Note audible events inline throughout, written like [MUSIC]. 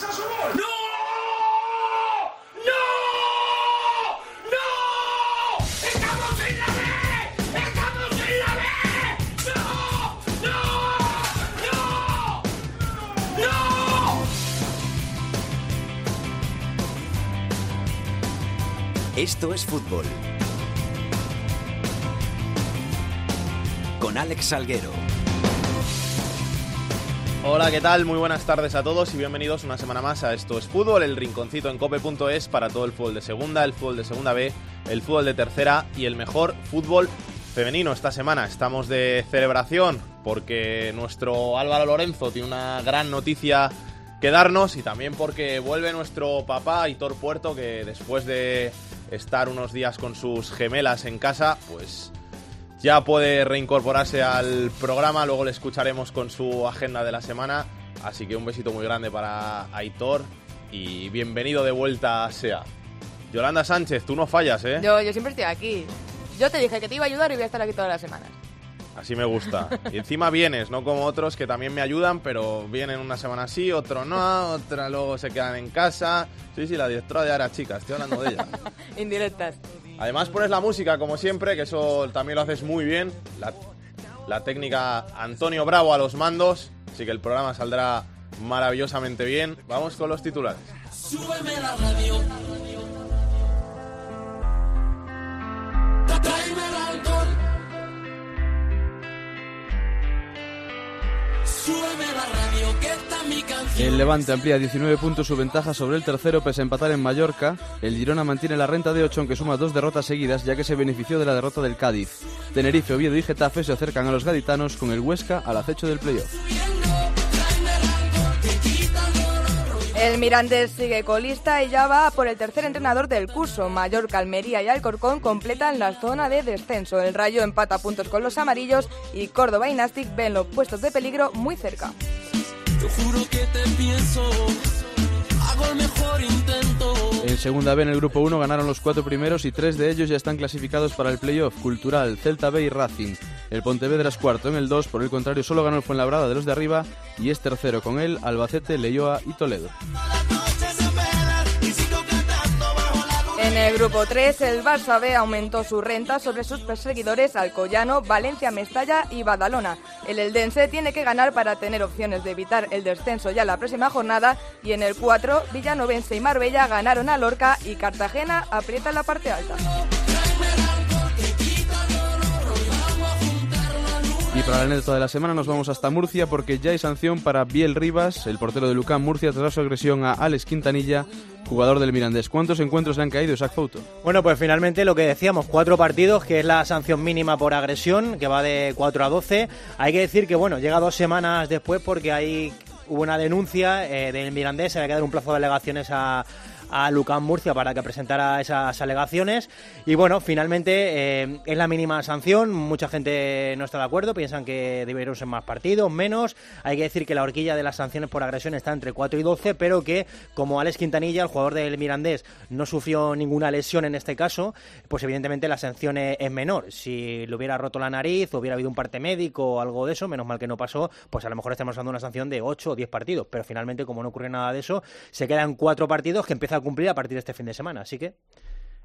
¡Esa su gol! ¡No! ¡No! ¡No! ¡Estamos en la B! ¡Estamos en la B! ¡No! ¡No! ¡No! ¡No! Esto es fútbol. Con Alex Salguero. Hola, ¿qué tal? Muy buenas tardes a todos y bienvenidos una semana más a Esto es Fútbol, el rinconcito en cope.es para todo el fútbol de segunda, el fútbol de segunda B, el fútbol de tercera y el mejor fútbol femenino. Esta semana estamos de celebración porque nuestro Álvaro Lorenzo tiene una gran noticia que darnos y también porque vuelve nuestro papá Hitor Puerto que después de estar unos días con sus gemelas en casa, pues ya puede reincorporarse al programa, luego le escucharemos con su agenda de la semana, así que un besito muy grande para Aitor y bienvenido de vuelta SEA. Yolanda Sánchez, tú no fallas, ¿eh? Yo, yo siempre estoy aquí. Yo te dije que te iba a ayudar y voy a estar aquí todas las semanas. Así me gusta. Y encima vienes, no como otros que también me ayudan, pero vienen una semana sí, otro no, otra luego se quedan en casa. Sí, sí, la directora de Ara Chica, estoy hablando de ella. [LAUGHS] Indirectas. Además pones la música como siempre, que eso también lo haces muy bien. La, técnica Antonio Bravo a los mandos, así que el programa saldrá maravillosamente bien. Vamos con los titulares. Súbeme la radio. El Levante amplía 19 puntos su ventaja sobre el tercero pese a empatar en Mallorca. El Girona mantiene la renta de 8 aunque suma dos derrotas seguidas ya que se benefició de la derrota del Cádiz. Tenerife, Oviedo y Getafe se acercan a los gaditanos con el Huesca al acecho del playoff. El Mirandés sigue colista y ya va por el tercer entrenador del curso. Mallorca, Almería y Alcorcón completan la zona de descenso. El Rayo empata puntos con los amarillos y Córdoba y Nastic ven los puestos de peligro muy cerca. Yo juro que te pienso. Hago el mejor intento. En segunda B en el grupo 1 ganaron los cuatro primeros y tres de ellos ya están clasificados para el playoff Cultural, Celta B y Racing. El Pontevedra es cuarto en el 2, por el contrario solo ganó el Fuenlabrada de los de arriba y es tercero con él Albacete, Leyoa y Toledo. En el grupo 3, el Barça B aumentó su renta sobre sus perseguidores Alcoyano, Valencia, Mestalla y Badalona. El Eldense tiene que ganar para tener opciones de evitar el descenso ya la próxima jornada y en el 4, Villanovense y Marbella ganaron a Lorca y Cartagena aprieta la parte alta. Y para la anécdota de la semana nos vamos hasta Murcia porque ya hay sanción para Biel Rivas, el portero de Lucán Murcia, tras su agresión a Alex Quintanilla, jugador del Mirandés. ¿Cuántos encuentros le han caído, Isaac Fouto? Bueno, pues finalmente lo que decíamos, cuatro partidos, que es la sanción mínima por agresión, que va de 4 a 12. Hay que decir que, bueno, llega dos semanas después porque hay, hubo una denuncia eh, del Mirandés, se había que dar un plazo de alegaciones a a Lucán Murcia para que presentara esas alegaciones. Y bueno, finalmente eh, es la mínima sanción, mucha gente no está de acuerdo, piensan que deberían ser más partidos, menos, hay que decir que la horquilla de las sanciones por agresión está entre 4 y 12, pero que como Alex Quintanilla, el jugador del Mirandés, no sufrió ninguna lesión en este caso, pues evidentemente la sanción es, es menor, si le hubiera roto la nariz, hubiera habido un parte médico o algo de eso, menos mal que no pasó, pues a lo mejor estamos dando una sanción de 8 o 10 partidos, pero finalmente como no ocurre nada de eso, se quedan cuatro partidos que empieza a a partir de este fin de semana. Así que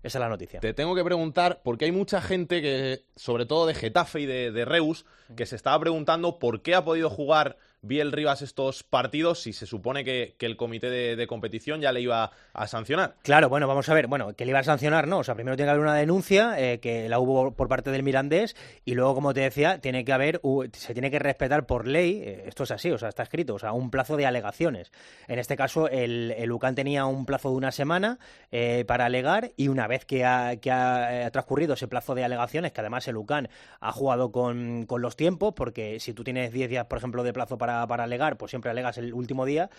esa es la noticia. Te tengo que preguntar, porque hay mucha gente que, sobre todo de Getafe y de, de Reus, que se estaba preguntando por qué ha podido jugar Biel Rivas estos partidos si se supone que, el comité de, competición ya le iba a sancionar. Claro, bueno, vamos a ver, bueno, que le iba a sancionar, ¿no? O sea, primero tiene que haber una denuncia eh, que la hubo por parte del Mirandés y luego, como te decía, tiene que haber, se tiene que respetar por ley, eh, esto es así, o sea, está escrito, o sea, un plazo de alegaciones. En este caso, el, el UCAN tenía un plazo de una semana eh, para alegar y una vez que ha, que ha transcurrido ese plazo de alegaciones, que además el UCAN ha jugado con, con los tiempos, porque si tú tienes 10 días, por ejemplo, de plazo para para, alegar, pues siempre alegas el último día,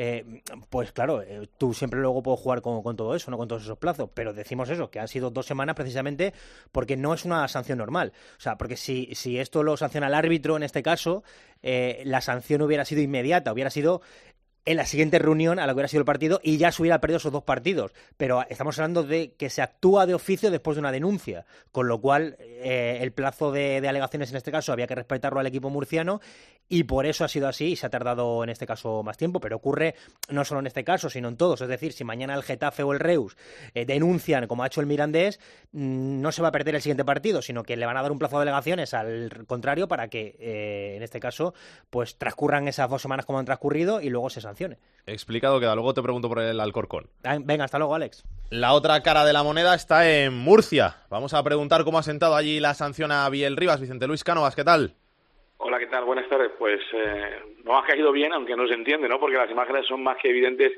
eh, pues claro, eh, tú siempre luego puedes jugar con, con, todo eso, no con todos esos plazos, pero decimos eso, que han sido dos semanas precisamente porque no es una sanción normal. O sea, porque si, si esto lo sanciona el árbitro en este caso, eh, la sanción hubiera sido inmediata, hubiera sido en la siguiente reunión a la que hubiera sido el partido y ya se hubiera perdido esos dos partidos. Pero estamos hablando de que se actúa de oficio después de una denuncia, con lo cual eh, el plazo de, alegaciones en este caso había que respetarlo al equipo murciano y por eso ha sido así y se ha tardado en este caso más tiempo. Pero ocurre no solo en este caso, sino en todos. Es decir, si mañana el Getafe o el Reus eh, denuncian, como ha hecho el Mirandés, mm, no se va a perder el siguiente partido, sino que le van a dar un plazo de alegaciones al contrario para que, eh, en este caso, pues transcurran esas dos semanas como han transcurrido y luego se sancionen Explicado queda. Luego te pregunto por el Alcorcón. Ah, venga, hasta luego, Alex. La otra cara de la moneda está en Murcia. Vamos a preguntar cómo ha sentado allí la sanción a Biel Rivas. Vicente Luis Cánovas, ¿qué tal? Hola, ¿qué tal? Buenas tardes. Pues eh, no ha caído bien, aunque no se entiende, ¿no? Porque las imágenes son más que evidentes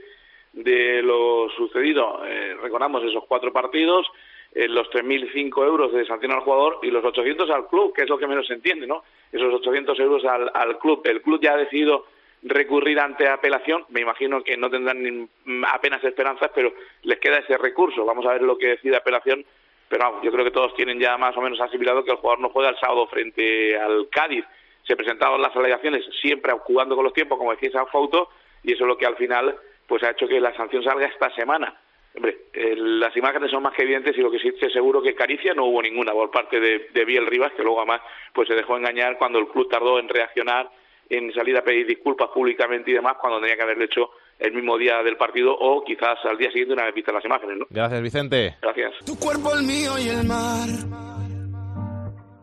de lo sucedido. Eh, recordamos esos cuatro partidos, eh, los 3.005 euros de sanción al jugador y los 800 al club, que es lo que menos se entiende, ¿no? Esos 800 euros al, al club. El club ya ha decidido recurrir ante apelación. Me imagino que no tendrán ni apenas esperanzas, pero les queda ese recurso. Vamos a ver lo que decide apelación. Pero vamos, yo creo que todos tienen ya más o menos asimilado que el jugador no juega el sábado frente al Cádiz. Se presentaban las alegaciones siempre jugando con los tiempos, como decía San Fauto, y eso es lo que al final pues ha hecho que la sanción salga esta semana. Hombre, eh, las imágenes son más que evidentes y lo que sí estoy seguro que caricia no hubo ninguna por parte de, de Biel Rivas, que luego además pues se dejó engañar cuando el club tardó en reaccionar en salir a pedir disculpas públicamente y demás cuando tenía que haberlo hecho el mismo día del partido o quizás al día siguiente una vez vistas las imágenes. ¿no? Gracias, Vicente. Gracias. Tu cuerpo, el mío y el mar.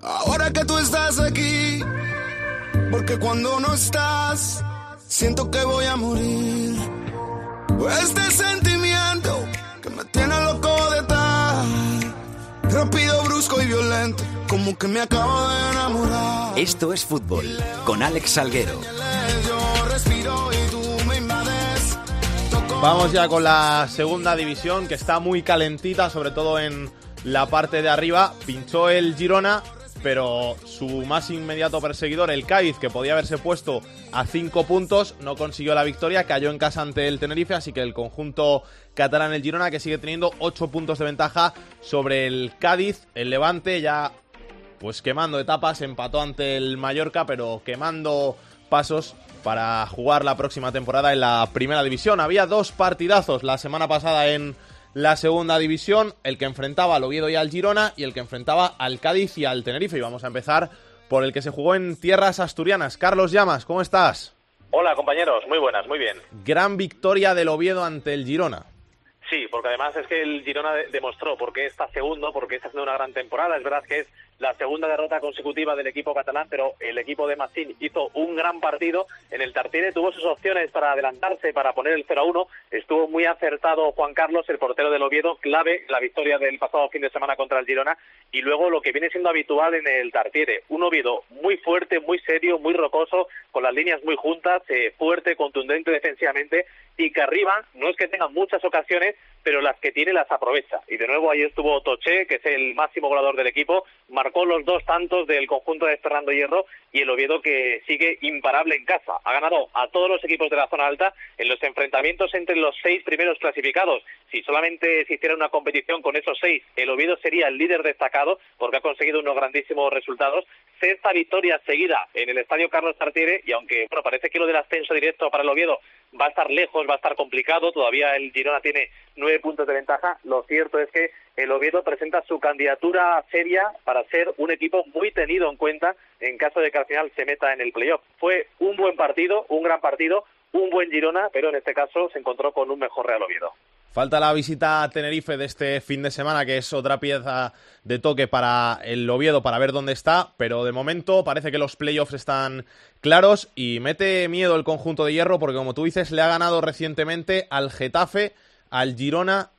Ahora que tú estás aquí, porque cuando no estás, siento que voy a morir. Este sentimiento que me tiene loco de tal, rápido, brusco y violento como que me acabo de enamorar. Esto es fútbol con Alex Salguero. Vamos ya con la segunda división que está muy calentita, sobre todo en la parte de arriba. Pinchó el Girona, pero su más inmediato perseguidor, el Cádiz, que podía haberse puesto a cinco puntos, no consiguió la victoria, cayó en casa ante el Tenerife, así que el conjunto catalán, el Girona, que sigue teniendo ocho puntos de ventaja sobre el Cádiz, el Levante ya pues quemando etapas, empató ante el Mallorca, pero quemando pasos para jugar la próxima temporada en la primera división. Había dos partidazos la semana pasada en la segunda división, el que enfrentaba al Oviedo y al Girona y el que enfrentaba al Cádiz y al Tenerife. Y vamos a empezar por el que se jugó en tierras asturianas. Carlos Llamas, ¿cómo estás? Hola compañeros, muy buenas, muy bien. Gran victoria del Oviedo ante el Girona. Sí, porque además es que el Girona demostró por qué está segundo, porque está haciendo una gran temporada. Es verdad que es la segunda derrota consecutiva del equipo catalán, pero el equipo de Massín hizo un gran partido. En el Tartiere tuvo sus opciones para adelantarse, para poner el 0 a 1. Estuvo muy acertado Juan Carlos, el portero del Oviedo, clave la victoria del pasado fin de semana contra el Girona. Y luego lo que viene siendo habitual en el Tartiere, un Oviedo muy fuerte, muy serio, muy rocoso, con las líneas muy juntas, eh, fuerte, contundente defensivamente y que arriba no es que tenga muchas ocasiones, pero las que tiene las aprovecha. Y de nuevo ahí estuvo Toché, que es el máximo goleador del equipo, marcó los dos tantos del conjunto de Fernando Hierro y el Oviedo que sigue imparable en casa. Ha ganado a todos los equipos de la zona alta en los enfrentamientos entre los seis primeros clasificados. Si solamente se hiciera una competición con esos seis, el Oviedo sería el líder destacado porque ha conseguido unos grandísimos resultados. Sexta victoria seguida en el Estadio Carlos Tartiere y aunque bueno, parece que lo del ascenso directo para el Oviedo va a estar lejos, va a estar complicado, todavía el Girona tiene nueve puntos de ventaja, lo cierto es que el Oviedo presenta su candidatura seria para ser un equipo muy tenido en cuenta en caso de que al final se meta en el playoff. Fue un buen partido, un gran partido, un buen Girona, pero en este caso se encontró con un mejor Real Oviedo. Falta la visita a Tenerife de este fin de semana, que es otra pieza de toque para el Oviedo para ver dónde está, pero de momento parece que los playoffs están claros y mete miedo el conjunto de hierro porque como tú dices le ha ganado recientemente al Getafe, al Girona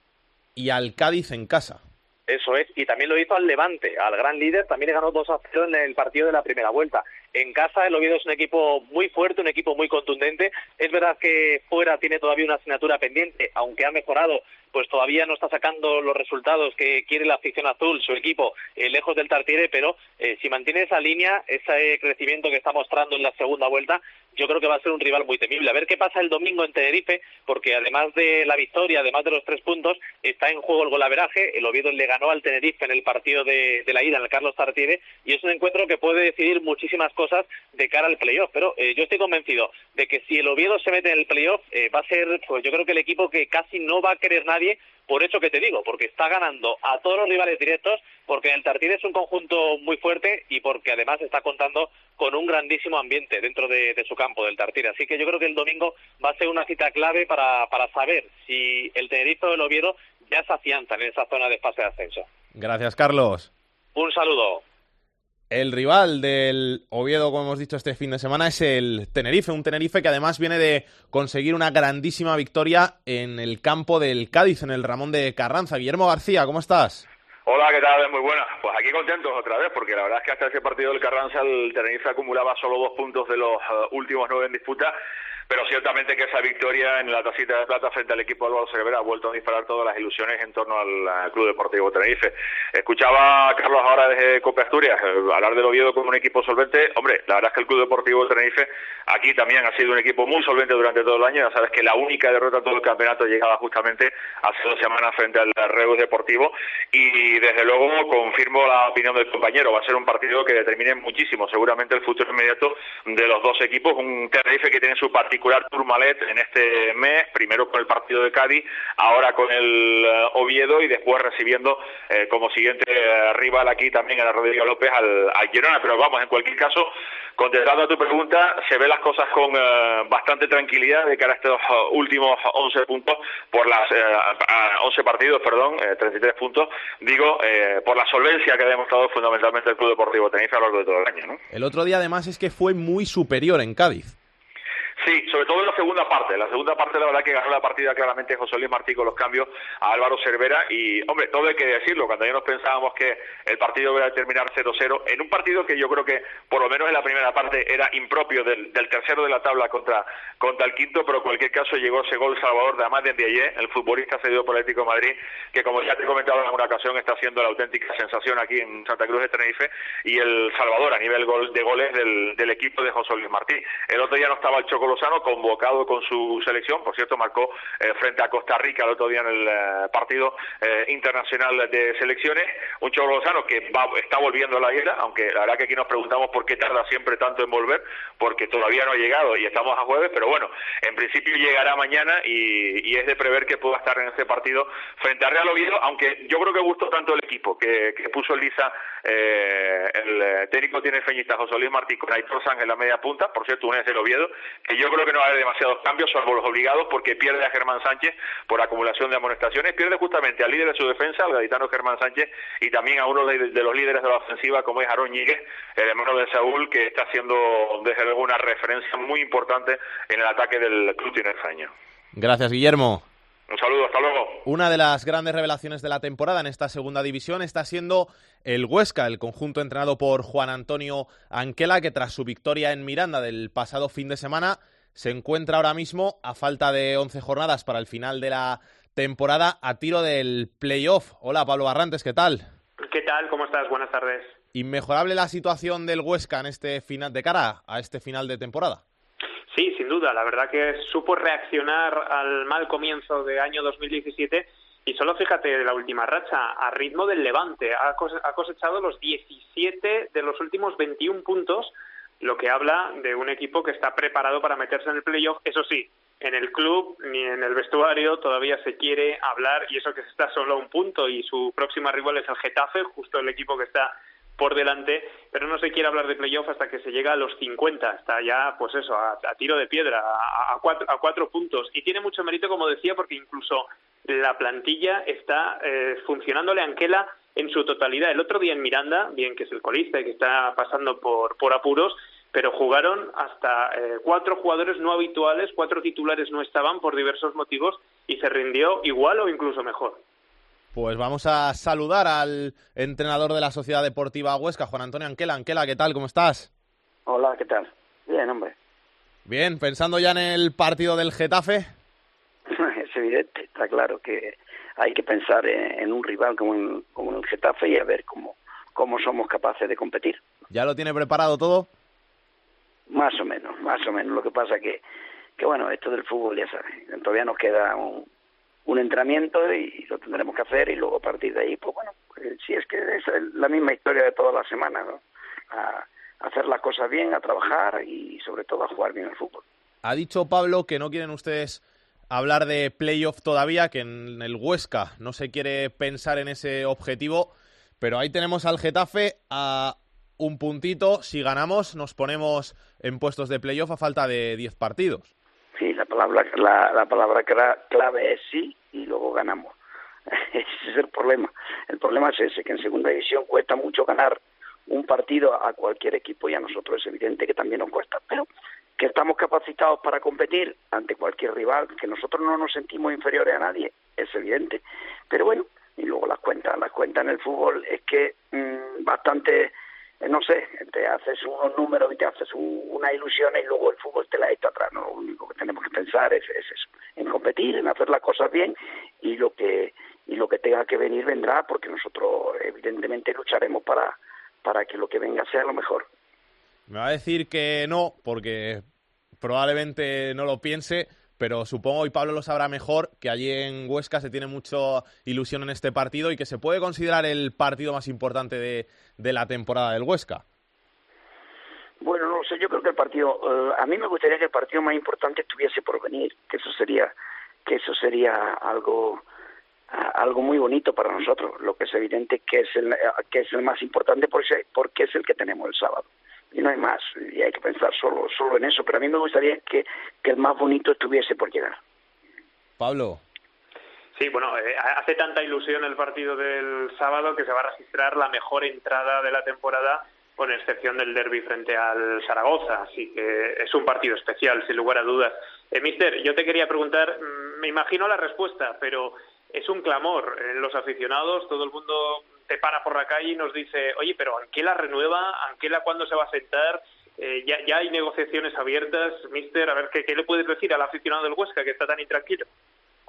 y al Cádiz en casa. Eso es, y también lo hizo al Levante, al gran líder, también le ganó 2 a 0 en el partido de la primera vuelta. En casa el Oviedo es un equipo muy fuerte, un equipo muy contundente. Es verdad que fuera tiene todavía una asignatura pendiente, aunque ha mejorado pues todavía no está sacando los resultados que quiere la afición azul, su equipo, eh, lejos del Tartiere, pero eh, si mantiene esa línea, ese crecimiento que está mostrando en la segunda vuelta, yo creo que va a ser un rival muy temible. A ver qué pasa el domingo en Tenerife, porque además de la victoria, además de los tres puntos, está en juego el golaveraje. El Oviedo le ganó al Tenerife en el partido de, la ida, en el Carlos Tartiere, y es un encuentro que puede decidir muchísimas cosas de cara al playoff. Pero eh, yo estoy convencido de que si el Oviedo se mete en el playoff, eh, va a ser, pues yo creo que el equipo que casi no va a querer nadie por eso que te digo, porque está ganando a todos los rivales directos, porque el Tartiere es un conjunto muy fuerte y porque además está contando con un grandísimo ambiente dentro de, su campo del Tartiere. Así que yo creo que el domingo va a ser una cita clave para, para saber si el Tenerife o el Oviedo ya se afianzan en esa zona de espacio de ascenso. Gracias, Carlos. Un saludo. El rival del Oviedo, como hemos dicho este fin de semana, es el Tenerife, un Tenerife que además viene de conseguir una grandísima victoria en el campo del Cádiz, en el Ramón de Carranza. Guillermo García, ¿cómo estás? Hola, ¿qué tal? Muy buena. Pues aquí contentos otra vez, porque la verdad es que hasta ese partido del Carranza el Tenerife acumulaba solo dos puntos de los eh, últimos nueve en disputa pero ciertamente que esa victoria en la tacita de plata frente al equipo Álvaro Cervera ha vuelto a disparar todas las ilusiones en torno al, Club Deportivo Tenerife. Escuchaba a Carlos ahora desde Copa Asturias eh, hablar del Oviedo como un equipo solvente. Hombre, la verdad es que el Club Deportivo Tenerife aquí también ha sido un equipo muy solvente durante todo el año. Ya sabes que la única derrota en todo el campeonato llegaba justamente hace dos semanas frente al Reus Deportivo y desde luego confirmo la opinión del compañero. Va a ser un partido que determine muchísimo seguramente el futuro inmediato de los dos equipos. Un Tenerife que tiene su partido particular Turmalet en este mes, primero con el partido de Cádiz, ahora con el eh, Oviedo y después recibiendo eh, como siguiente eh, rival aquí también a Rodrigo López al, al, Girona. Pero vamos, en cualquier caso, contestando a tu pregunta, se ve las cosas con bastante tranquilidad de cara a estos últimos 11 puntos por las 11 partidos, perdón, 33 puntos, digo, por la solvencia que ha demostrado fundamentalmente el Club Deportivo Tenerife a lo largo de todo el año. ¿no? El otro día además es que fue muy superior en Cádiz. Sí, sobre todo en la segunda parte. La segunda parte, la verdad, que ganó la partida claramente José Luis Martí con los cambios a Álvaro Cervera. Y, hombre, todo hay que decirlo. Cuando ya nos pensábamos que el partido iba a terminar 0-0, en un partido que yo creo que, por lo menos en la primera parte, era impropio del, tercero de la tabla contra, contra el quinto, pero en cualquier caso llegó ese gol Salvador de Amad de el futbolista cedido por el Atlético de Madrid, que, como ya te he comentado en alguna ocasión, está haciendo la auténtica sensación aquí en Santa Cruz de Tenerife. Y el Salvador a nivel de goles del, equipo de José Luis Martí. El otro día no estaba el Choco Lozano, convocado con su selección, por cierto, marcó eh, frente a Costa Rica el otro día en el eh, partido eh, internacional de selecciones, un Cholo Lozano que está volviendo a la isla, aunque la verdad que aquí nos preguntamos por qué tarda siempre tanto en volver, porque todavía no ha llegado y estamos a jueves, pero bueno, en principio llegará mañana y, es de prever que pueda estar en ese partido frente a Real Oviedo, aunque yo creo que gustó tanto el equipo que, puso Elisa, el técnico tiene feñista José Luis Martí con Aitor Sánchez en la media punta, por cierto, un es el Oviedo, que yo creo que no va demasiados cambios, salvo los obligados, porque pierde a Germán Sánchez por acumulación de amonestaciones, pierde justamente al líder de su defensa, al gaditano Germán Sánchez, y también a uno de, los líderes de la ofensiva, como es Aaron Ñíguez, el hermano de Saúl, que está haciendo desde luego una referencia muy importante en el ataque del club tinerfeño. Gracias, Guillermo. Un saludo, hasta luego. Una de las grandes revelaciones de la temporada en esta segunda división está siendo el Huesca, el conjunto entrenado por Juan Antonio Anquela, que tras su victoria en Miranda del pasado fin de semana se encuentra ahora mismo, a falta de 11 jornadas para el final de la temporada, a tiro del playoff. Hola, Pablo Barrantes, ¿qué tal? ¿Qué tal? ¿Cómo estás? Buenas tardes. ¿Inmejorable la situación del Huesca en este final, de cara a este final de temporada? Sí, sin duda. La verdad que supo reaccionar al mal comienzo de año 2017 y solo fíjate de la última racha, a ritmo del Levante. Ha cosechado los 17 de los últimos 21 puntos, lo que habla de un equipo que está preparado para meterse en el playoff. Eso sí, en el club ni en el vestuario todavía se quiere hablar y eso que está solo a un punto y su próxima rival es el Getafe, justo el equipo que está por delante, pero no se quiere hablar de playoff hasta que se llega a los 50, está ya, pues eso, a, tiro de piedra, a, cuatro, a cuatro puntos. Y tiene mucho mérito, como decía, porque incluso la plantilla está eh, funcionándole a Anquela en su totalidad. El otro día en Miranda, bien que es el colista y que está pasando por, por apuros, pero jugaron hasta eh, cuatro jugadores no habituales, cuatro titulares no estaban por diversos motivos y se rindió igual o incluso mejor. Pues vamos a saludar al entrenador de la Sociedad Deportiva Huesca, Juan Antonio Anquela. Anquela, ¿qué tal? ¿Cómo estás? Hola, ¿qué tal? Bien, hombre. Bien, pensando ya en el partido del Getafe. [LAUGHS] es evidente, está claro que hay que pensar en, un rival como en, como el Getafe y a ver cómo, cómo somos capaces de competir. ¿Ya lo tiene preparado todo? Más o menos, más o menos. Lo que pasa que, que bueno, esto del fútbol ya sabes, todavía nos queda un, un entrenamiento y lo tendremos que hacer y luego a partir de ahí, pues bueno, pues, si es que es la misma historia de toda la semana, ¿no? A, hacer las cosas bien, a trabajar y sobre todo a jugar bien al fútbol. Ha dicho Pablo que no quieren ustedes hablar de playoff todavía, que en el Huesca no se quiere pensar en ese objetivo, pero ahí tenemos al Getafe a un puntito. Si ganamos, nos ponemos en puestos de playoff a falta de 10 partidos. Palabra, la, la palabra clave es sí y luego ganamos. [LAUGHS] ese es el problema. El problema es ese, que en segunda división cuesta mucho ganar un partido a cualquier equipo y a nosotros es evidente que también nos cuesta. Pero que estamos capacitados para competir ante cualquier rival, que nosotros no nos sentimos inferiores a nadie, es evidente. Pero bueno, y luego las cuentas, las cuentas en el fútbol es que mmm, bastante, no sé, te haces unos números y te haces un, una ilusión y luego el fútbol te la echa atrás. ¿no? Lo único que tenemos que pensar es, es eso, en competir, en hacer las cosas bien y lo que y lo que tenga que venir vendrá porque nosotros evidentemente lucharemos para para que lo que venga sea lo mejor. Me va a decir que no, porque probablemente no lo piense, pero supongo, y Pablo lo sabrá mejor, que allí en Huesca se tiene mucha ilusión en este partido y que se puede considerar el partido más importante de, de la temporada del Huesca. Bueno, no sé, yo creo que el partido, uh, a mí me gustaría que el partido más importante estuviese por venir, que eso sería, que eso sería algo, algo muy bonito para nosotros. Lo que es evidente que es el, que es el más importante porque, porque es el que tenemos el sábado y no hay más, y hay que pensar solo, solo en eso, pero a mí me gustaría que, que el más bonito estuviese por llegar. Pablo. Sí, bueno, eh, hace tanta ilusión el partido del sábado que se va a registrar la mejor entrada de la temporada con excepción del derby frente al Zaragoza, así que es un partido especial, sin lugar a dudas. Eh, mister, yo te quería preguntar, me imagino la respuesta, pero es un clamor en los aficionados, todo el mundo te para por la calle y nos dice, oye, pero Anquela renueva, Anquela cuándo se va a sentar, eh, ya, ya hay negociaciones abiertas, mister, a ver, ¿qué, ¿qué le puedes decir al aficionado del Huesca que está tan intranquilo?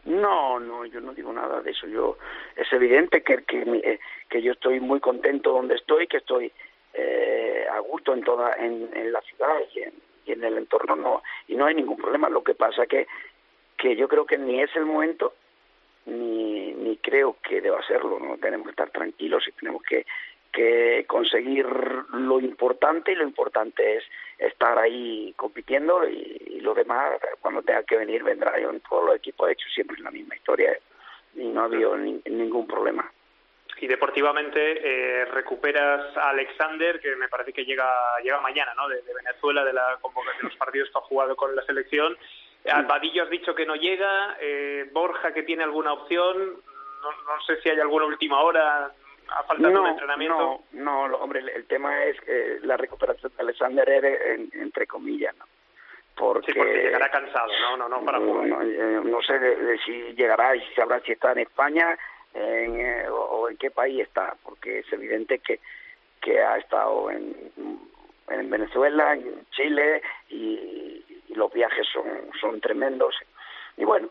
No, no, yo no digo nada de eso. Yo es evidente que que, que yo estoy muy contento donde estoy, que estoy eh, a gusto en toda en, en la ciudad y en, y en el entorno no y no hay ningún problema. Lo que pasa que que yo creo que ni es el momento ni, ni creo que deba serlo, ¿no? Tenemos que estar tranquilos y tenemos que, que conseguir lo importante y lo importante es estar ahí compitiendo y, y lo demás cuando tenga que venir vendrá yo en todos los equipos he hecho siempre la misma historia y no ha habido ni, ningún problema. Y deportivamente eh, recuperas a Alexander que me parece que llega llega mañana no de, de Venezuela de la convocación de los partidos que ha jugado con la selección Albadillo has dicho que no llega, eh, Borja que tiene alguna opción, no, no, sé si hay alguna última hora a falta no, de entrenamiento. No, no, hombre, el, el, tema es que la recuperación de Alexander es en, entre comillas, ¿no? Porque, sí, porque llegará cansado, ¿no? No, no, para no, no, eh, no sé de, de si llegará y si sabrá si está en España en, eh, o, o en qué país está, porque es evidente que, que ha estado en, en Venezuela, en Chile y, y los viajes son, son tremendos. Y bueno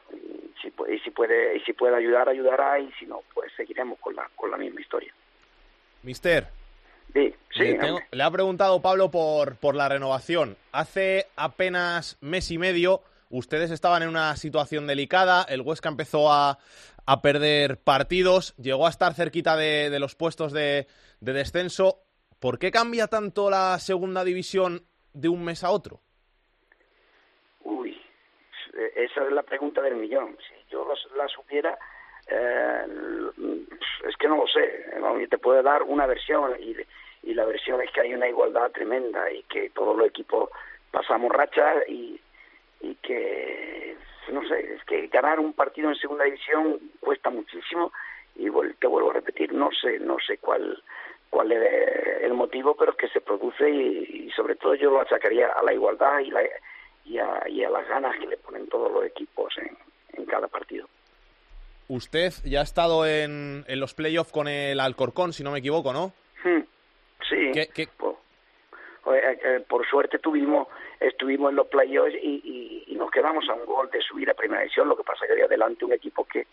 si, y si puede y si puede ayudar ayudará y si no pues seguiremos con la con la misma historia. Mister. Sí, sí le, tengo, le, ha preguntado Pablo por por la renovación. Hace apenas mes y medio ustedes estaban en una situación delicada el Huesca empezó a a perder partidos llegó a estar cerquita de, de los puestos de, de descenso ¿por qué cambia tanto la segunda división de un mes a otro? Uy, esa es la pregunta del millón. Si yo la supiera, eh, es que no lo sé. Te puedo dar una versión y, y la versión es que hay una igualdad tremenda y que todos los equipos pasamos rachas y, y que, no sé, es que ganar un partido en segunda división cuesta muchísimo y te vuelvo a repetir, no sé, no sé cuál cuál es el motivo, pero es que se produce y, y sobre todo yo lo achacaría a la igualdad y la y a, y a, las ganas que le ponen todos los equipos en, en cada partido. Usted ya ha estado en, en los playoffs con el Alcorcón, si no me equivoco, ¿no? Hmm. Sí. ¿Qué, qué? Por, eh, por, suerte tuvimos estuvimos en los playoffs y, y, y, nos quedamos a un gol de subir a primera división, lo que pasa que había delante un equipo que,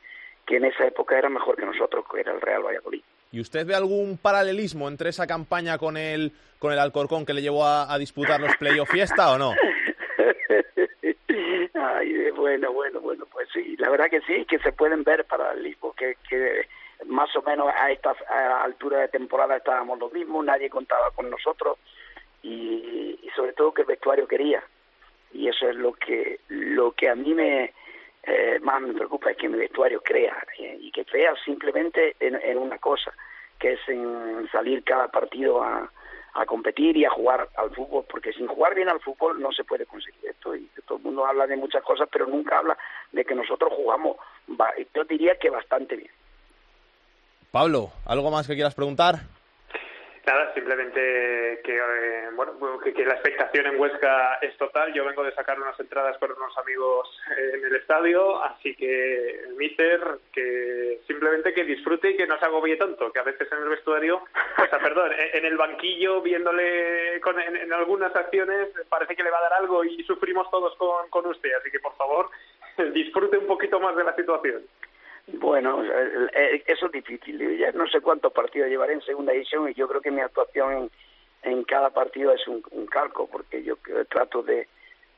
que en esa época era mejor que nosotros, que era el Real Valladolid. ¿Y usted ve algún paralelismo entre esa campaña con el, con el Alcorcón que le llevó a, disputar los playoffs fiesta o no? [LAUGHS] Ay, bueno, bueno, bueno, pues sí, la verdad que sí, que se pueden ver paralelismos, que, que más o menos a esta a altura de temporada estábamos los mismos, nadie contaba con nosotros y, sobre todo que el vestuario quería. Y eso es lo que, lo que a mí me, eh, más me preocupa, es que mi vestuario crea eh, y que crea simplemente en, una cosa, que es en salir cada partido a, a competir y a jugar al fútbol, porque sin jugar bien al fútbol no se puede conseguir esto. Y todo el mundo habla de muchas cosas, pero nunca habla de que nosotros jugamos, yo diría que bastante bien. Pablo, ¿algo más que quieras preguntar? Nada, simplemente que, eh, bueno, que, la expectación en Huesca es total. Yo vengo de sacar unas entradas con unos amigos en el estadio, así que el míster que simplemente que disfrute y que no se agobie tanto, que a veces en el vestuario, [LAUGHS] o sea, perdón, en el banquillo viéndole con, en, algunas acciones parece que le va a dar algo y sufrimos todos con, con usted, así que por favor [LAUGHS] disfrute un poquito más de la situación. Bueno, eso es difícil. Ya no sé cuántos partidos llevaré en segunda división y yo creo que mi actuación en, cada partido es un, calco, porque yo trato de,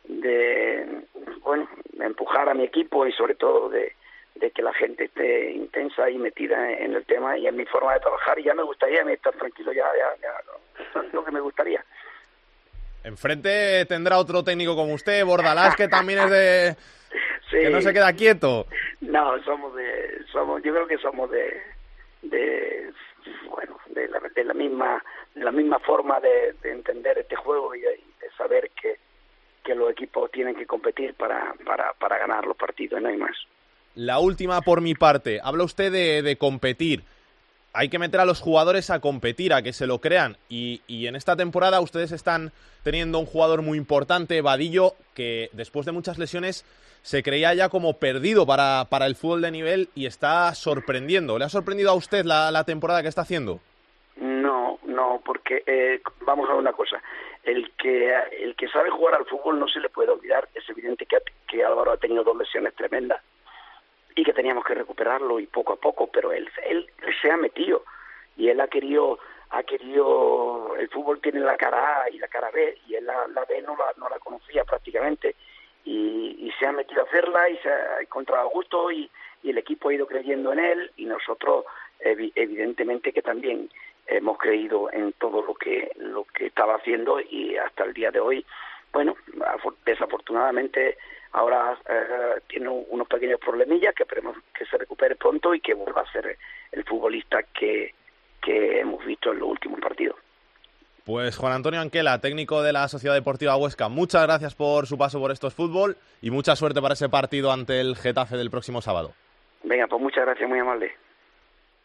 de, bueno, empujar a mi equipo y sobre todo de, que la gente esté intensa y metida en el tema y en mi forma de trabajar. Y ya me gustaría estar tranquilo, ya, ya, ya lo que me gustaría. Enfrente tendrá otro técnico como usted, Bordalás, que también es de... Que no se queda quieto. No, somos de, somos, yo creo que somos de, de bueno, de la, de la misma, de la misma forma de, entender este juego y de, saber que, que los equipos tienen que competir para, para, para ganar los partidos, no hay más. La última por mi parte, habla usted de, de competir hay que meter a los jugadores a competir, a que se lo crean. Y, y, en esta temporada ustedes están teniendo un jugador muy importante, Vadillo, que después de muchas lesiones se creía ya como perdido para, para el fútbol de nivel y está sorprendiendo. ¿Le ha sorprendido a usted la, la temporada que está haciendo? No, no, porque eh, vamos a una cosa. El que, el que sabe jugar al fútbol no se le puede olvidar. Es evidente que, que Álvaro ha tenido dos lesiones tremendas y que teníamos que recuperarlo y poco a poco, pero él, él, se ha metido y él ha querido ha querido el fútbol tiene la cara A y la cara B y él la, B no la, no la conocía prácticamente y, se ha metido a hacerla y se ha encontrado gusto y, el equipo ha ido creyendo en él y nosotros evidentemente que también hemos creído en todo lo que lo que estaba haciendo y hasta el día de hoy bueno desafortunadamente ahora eh, tiene unos pequeños problemillas que esperemos que se recupere pronto y que vuelva a ser el futbolista que, que hemos visto en los últimos partidos pues Juan Antonio Anquela, técnico de la Sociedad Deportiva Huesca, muchas gracias por su paso por estos fútbol y mucha suerte para ese partido ante el Getafe del próximo sábado. Venga, pues muchas gracias, muy amable.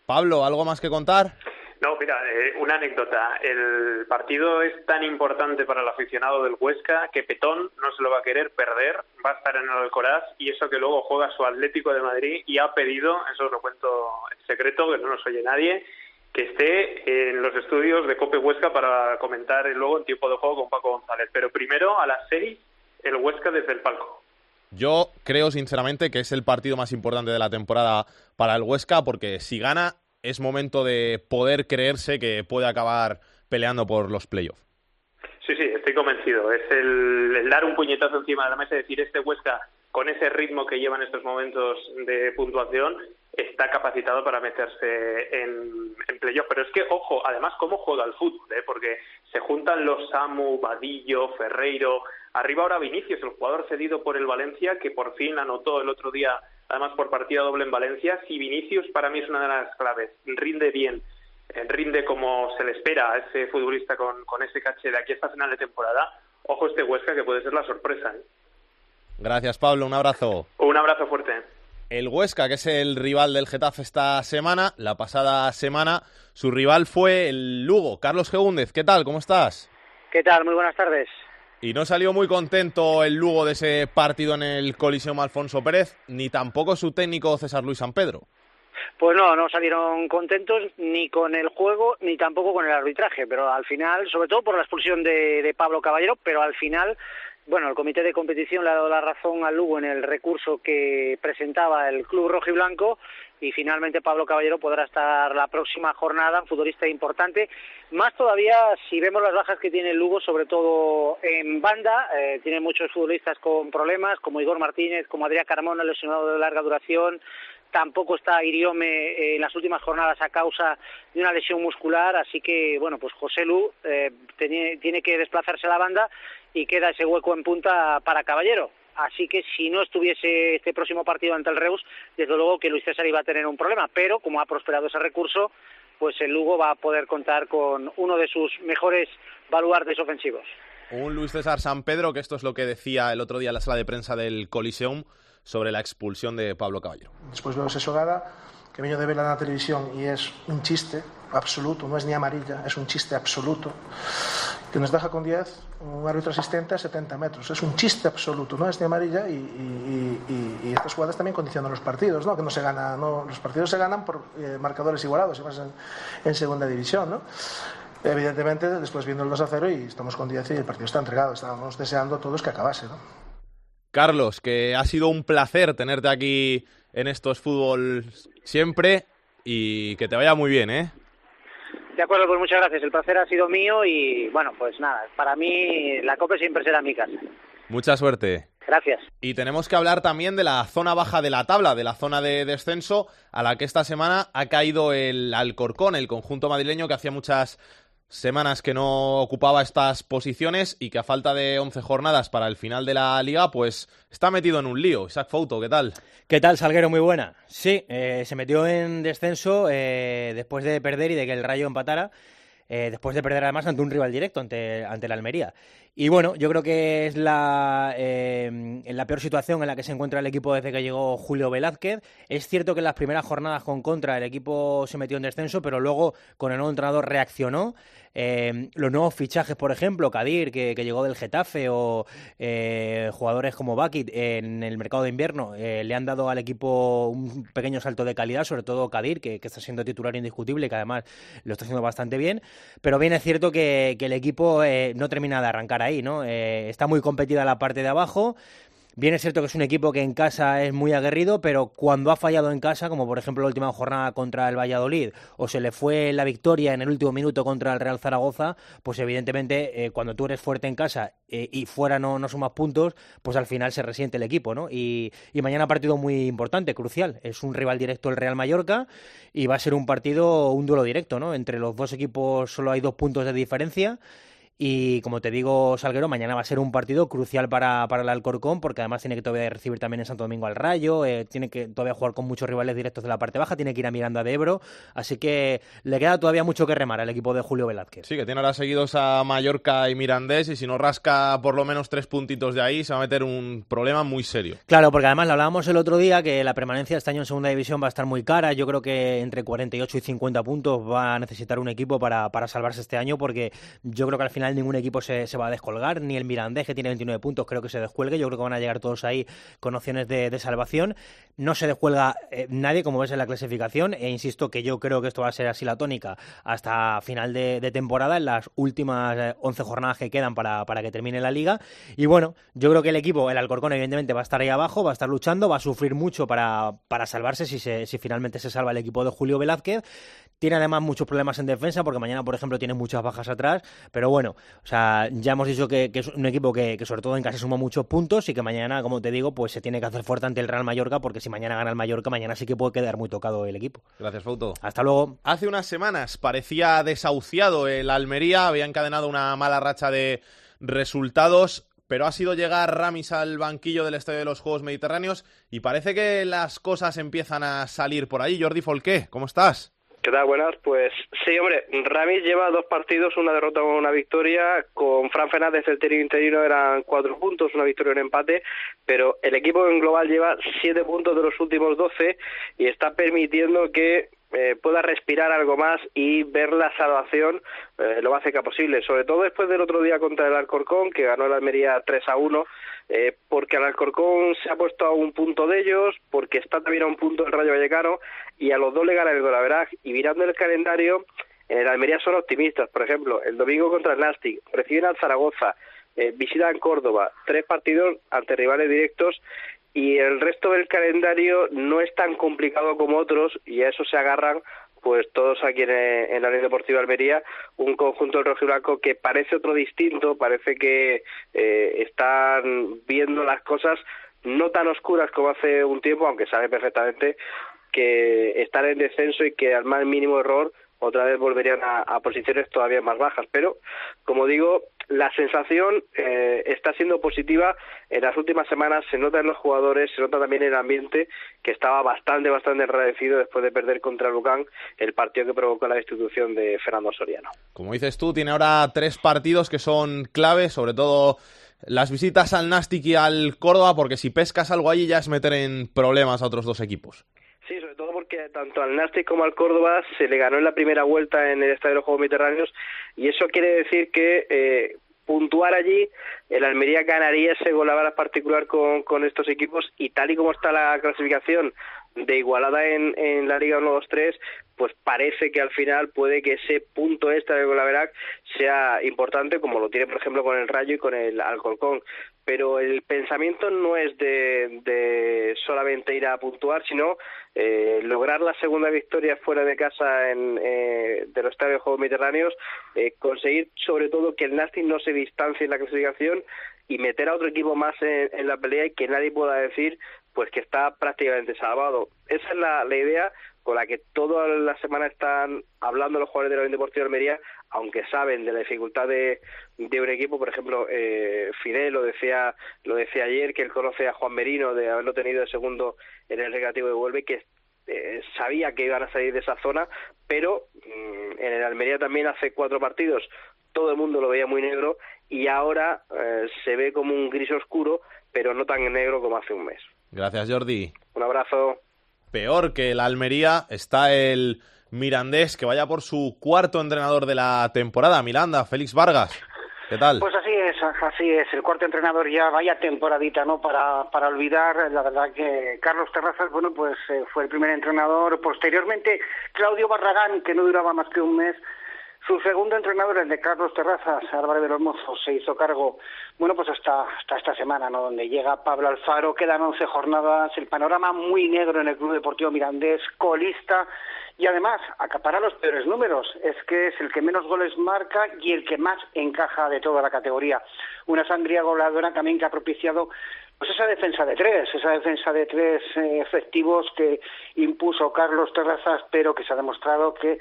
Pablo, ¿algo más que contar? No, mira, eh, una anécdota. El partido es tan importante para el aficionado del Huesca que Petón no se lo va a querer perder, va a estar en el Alcoraz y eso que luego juega su Atlético de Madrid y ha pedido, eso os lo cuento en secreto, que no nos oye nadie, que esté en los estudios de Cope Huesca para comentar luego en tiempo de juego con Paco González. Pero primero, a las seis, el Huesca desde el palco. Yo creo sinceramente que es el partido más importante de la temporada para el Huesca porque si gana es momento de poder creerse que puede acabar peleando por los playoffs. Sí, sí, estoy convencido. Es el, dar un puñetazo encima de la mesa y decir este Huesca con ese ritmo que lleva en estos momentos de puntuación está capacitado para meterse en, en playoff. Pero es que, ojo, además, cómo juega el fútbol, ¿eh? porque se juntan los Samu, Vadillo, Ferreiro. Arriba ahora Vinicius, el jugador cedido por el Valencia, que por fin anotó el otro día, además por partida doble en Valencia. Si Vinicius para mí es una de las claves, rinde bien, eh, rinde como se le espera a ese futbolista con, con ese caché de aquí hasta final de temporada. Ojo este Huesca que puede ser la sorpresa. ¿eh? Gracias, Pablo. Un abrazo. Un abrazo fuerte el Huesca, que es el rival del Getafe esta semana. La pasada semana su rival fue el Lugo. Carlos Gegúndez, ¿qué tal? ¿Cómo estás? ¿Qué tal? Muy buenas tardes. Y no salió muy contento el Lugo de ese partido en el Coliseum Alfonso Pérez, ni tampoco su técnico César Luis San Pedro. Pues no, no salieron contentos ni con el juego ni tampoco con el arbitraje, pero al final, sobre todo por la expulsión de, de Pablo Caballero, pero al final bueno, el comité de competición le ha dado la razón al Lugo en el recurso que presentaba el club rojo y blanco y finalmente Pablo Caballero podrá estar la próxima jornada, un futbolista importante. Más todavía si vemos las bajas que tiene el Lugo, sobre todo en banda, eh, tiene muchos futbolistas con problemas, como Igor Martínez, como Adrián Carmona, lesionado de larga duración, tampoco está Iriome en las últimas jornadas a causa de una lesión muscular, así que, bueno, pues José Lu eh, tiene, que desplazarse a la banda y queda ese hueco en punta para Caballero. Así que si no estuviese este próximo partido ante el Reus, desde luego que Luis César iba a tener un problema, pero como ha prosperado ese recurso, pues el Lugo va a poder contar con uno de sus mejores baluartes ofensivos. Un Luis César San Pedro, que esto es lo que decía el otro día en la sala de prensa del Coliseum sobre la expulsión de Pablo Caballero. Después veo Sesogada, que vino de verla en la televisión y es un chiste absoluto, no es ni amarilla, es un chiste absoluto, que nos deja con 10 un árbitro asistente a 70 metros. Es un chiste absoluto, no es ni amarilla y, estas jugadas también condicionan los partidos, ¿no? que no se gana, los partidos se ganan por eh, marcadores igualados, y más en, segunda división. Evidentemente, después viendo el 2 a 0 y estamos con 10 y el partido está entregado. Estábamos deseando todos que acabase. ¿no? Carlos, que ha sido un placer tenerte aquí en estos fútbol siempre y que te vaya muy bien, ¿eh? De acuerdo, pues muchas gracias. El placer ha sido mío y bueno, pues nada, para mí la COPE siempre será mi casa. Mucha suerte. Gracias. Y tenemos que hablar también de la zona baja de la tabla, de la zona de descenso, a la que esta semana ha caído el Alcorcón, el conjunto madrileño que hacía muchas semanas que no ocupaba estas posiciones y que a falta de 11 jornadas para el final de la liga, pues está metido en un lío. Isaac Fouto, ¿qué tal? ¿Qué tal, Salguero? Muy buena. Sí, eh, se metió en descenso eh, después de perder y de que el Rayo empatara. Eh, después de perder además ante un rival directo, ante, ante la Almería. Y bueno, yo creo que es la, en la peor situación en la que se encuentra el equipo desde que llegó Julio Velázquez. Es cierto que en las primeras jornadas con contra el equipo se metió en descenso, pero luego con el nuevo entrenador reaccionó. Eh, los nuevos fichajes, por ejemplo, Kadir, que, llegó del Getafe, o eh, jugadores como Bakit en el mercado de invierno, eh, le han dado al equipo un pequeño salto de calidad, sobre todo Kadir, que, está siendo titular indiscutible y que además lo está haciendo bastante bien. Pero bien es cierto que, que el equipo no termina de arrancar ahí, ¿no? está muy competida la parte de abajo. Bien es cierto que es un equipo que en casa es muy aguerrido, pero cuando ha fallado en casa, como por ejemplo la última jornada contra el Valladolid, o se le fue la victoria en el último minuto contra el Real Zaragoza, pues evidentemente eh, cuando tú eres fuerte en casa eh, y fuera no, no sumas puntos, pues al final se resiente el equipo, ¿no? Y, y mañana partido muy importante, crucial. Es un rival directo el Real Mallorca y va a ser un partido, un duelo directo, ¿no? Entre los dos equipos solo hay dos puntos de diferencia. Y como te digo, Salguero, mañana va a ser un partido crucial para, para el Alcorcón, porque además tiene que todavía recibir también en Santo Domingo al Rayo, eh, tiene que todavía jugar con muchos rivales directos de la parte baja, tiene que ir a Miranda de Ebro, así que le queda todavía mucho que remar al equipo de Julio Velázquez. Sí, que tiene ahora seguidos a Mallorca y Mirandés, y si no rasca por lo menos tres puntitos de ahí, se va a meter un problema muy serio. Claro, porque además lo hablábamos el otro día, que la permanencia este año en segunda división va a estar muy cara, yo creo que entre 48 y 50 puntos va a necesitar un equipo para, para salvarse este año, porque yo creo que al final ningún equipo se se va a descolgar, ni el Mirandés, que tiene 29 puntos, creo que se descuelgue. Yo creo que van a llegar todos ahí con opciones de, salvación. No se descuelga eh, nadie, como ves en la clasificación, e insisto que yo creo que esto va a ser así la tónica hasta final de, temporada, en las últimas 11 eh, jornadas que quedan para, para, que termine la liga. Y bueno, yo creo que el equipo, el Alcorcón, evidentemente va a estar ahí abajo, va a estar luchando, va a sufrir mucho para, para salvarse si, se, si finalmente se salva el equipo de Julio Velázquez. Tiene además muchos problemas en defensa, porque mañana, por ejemplo, tiene muchas bajas atrás. Pero bueno, o sea, ya hemos dicho que, es un equipo que, sobre todo en casa suma muchos puntos y que mañana, como te digo, pues se tiene que hacer fuerte ante el Real Mallorca, porque si mañana gana el Mallorca, mañana sí que puede quedar muy tocado el equipo. Gracias, Fauto. Hasta luego. Hace unas semanas parecía desahuciado el Almería, había encadenado una mala racha de resultados pero ha sido llegar Ramis al banquillo del Estadio de los Juegos Mediterráneos y parece que las cosas empiezan a salir por ahí. Jordi Folqué, ¿cómo estás? ¿Qué tal? Buenas. Pues sí, hombre, Ramis lleva dos partidos, una derrota con una victoria. Con Fran Fernández, el técnico interino, eran cuatro puntos, una victoria y un empate. Pero el equipo en global lleva siete puntos de los últimos doce y está permitiendo que eh, pueda respirar algo más y ver la salvación eh, lo más cerca posible. Sobre todo después del otro día contra el Alcorcón, que ganó el Almería 3 a 1 eh, porque el Alcorcón se ha puesto a un punto de ellos, porque está también a un punto el Rayo Vallecano, y a los dos le gana el Golaveraz. Y mirando el calendario, en el Almería son optimistas. Por ejemplo, el domingo contra el Nastic, reciben al Zaragoza, eh, visitan Córdoba, tres partidos ante rivales directos y el resto del calendario no es tan complicado como otros y a eso se agarran pues todos aquí en, la Ley Deportiva Almería, un conjunto del rojo y blanco que parece otro distinto, parece que eh, están viendo las cosas no tan oscuras como hace un tiempo, aunque sabe perfectamente que están en descenso y que al más mínimo error otra vez volverían a, posiciones todavía más bajas. Pero, como digo, la sensación eh, está siendo positiva. En las últimas semanas se nota en los jugadores, se nota también en el ambiente, que estaba bastante, bastante agradecido después de perder contra Lucán el partido que provocó la destitución de Fernando Soriano. Como dices tú, tiene ahora tres partidos que son claves, sobre todo las visitas al Nastic y al Córdoba, porque si pescas algo allí ya es meter en problemas a otros dos equipos. Porque tanto al Nastic como al Córdoba se le ganó en la primera vuelta en el Estadio de los Juegos Mediterráneos y eso quiere decir que eh, puntuar allí, el Almería ganaría ese golabaras particular con, con estos equipos y tal y como está la clasificación de igualada en, en la Liga 1-2-3, pues parece que al final puede que ese punto extra de Golaverac sea importante, como lo tiene, por ejemplo, con el Rayo y con el Alcorcón. Pero el pensamiento no es de, solamente ir a puntuar, sino eh, lograr la segunda victoria fuera de casa en, eh, de los estadios de Juegos Mediterráneos, eh, conseguir sobre todo que el Nasty no se distancie en la clasificación y meter a otro equipo más en, la pelea y que nadie pueda decir pues que está prácticamente salvado. Esa es la idea con la que toda la semana están hablando los jugadores de la Unión Deportiva de Almería, aunque saben de la dificultad de, de un equipo, por ejemplo, eh, Fidel lo decía, lo decía ayer, que él conoce a Juan Merino de haberlo tenido de segundo en el recreativo de Huelva, que eh, sabía que iban a salir de esa zona, pero mm, en el Almería también hace cuatro partidos todo el mundo lo veía muy negro y ahora eh, se ve como un gris oscuro, pero no tan negro como hace un mes. Gracias, Jordi. Un abrazo. Peor que el Almería está el Mirandés, que vaya por su cuarto entrenador de la temporada. Miranda, Félix Vargas. ¿Qué tal? Pues así es, así es. El cuarto entrenador ya vaya temporadita, ¿no? Para, para olvidar, la verdad que Carlos Terrazas, bueno, pues eh, fue el primer entrenador. Posteriormente, Claudio Barragán, que no duraba más que un mes, su segundo entrenador, el de Carlos Terrazas, Álvarez de los Mozos, se hizo cargo, bueno, pues hasta, hasta esta semana, ¿no? Donde llega Pablo Alfaro, quedan 11 jornadas, el panorama muy negro en el Club Deportivo Mirandés, colista, y además acapara los peores números. Es que es el que menos goles marca y el que más encaja de toda la categoría. Una sangría goleadora también que ha propiciado pues esa defensa de tres, esa defensa de tres eh, efectivos que impuso Carlos Terrazas, pero que se ha demostrado que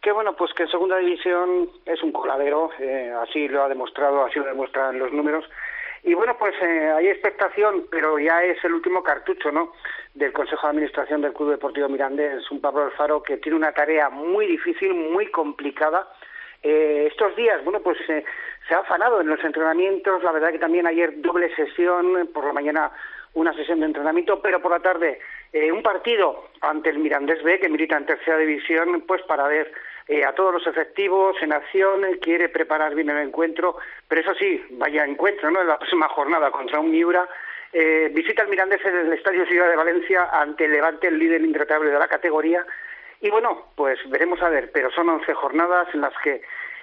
que bueno, pues que en segunda división es un coladero, eh, así lo ha demostrado, así lo demuestran los números. Y bueno, pues eh, hay expectación, pero ya es el último cartucho, ¿no? Del Consejo de Administración del Club Deportivo Mirandés, un Pablo Alfaro que tiene una tarea muy difícil, muy complicada. Eh, estos días, bueno, pues se ha afanado en los entrenamientos, la verdad que también ayer doble sesión, por la mañana una sesión de entrenamiento, pero por la tarde un partido ante el Mirandés B, que milita en tercera división, pues para ver eh, a todos los efectivos en acción, quiere preparar bien el encuentro, pero eso sí, vaya encuentro, ¿no? En la próxima jornada contra un Miura. Eh, visita el Mirandés en el Estadio Ciudad de Valencia ante el Levante, el líder intratable de la categoría. Y bueno, pues veremos a ver, pero son 11 jornadas en las que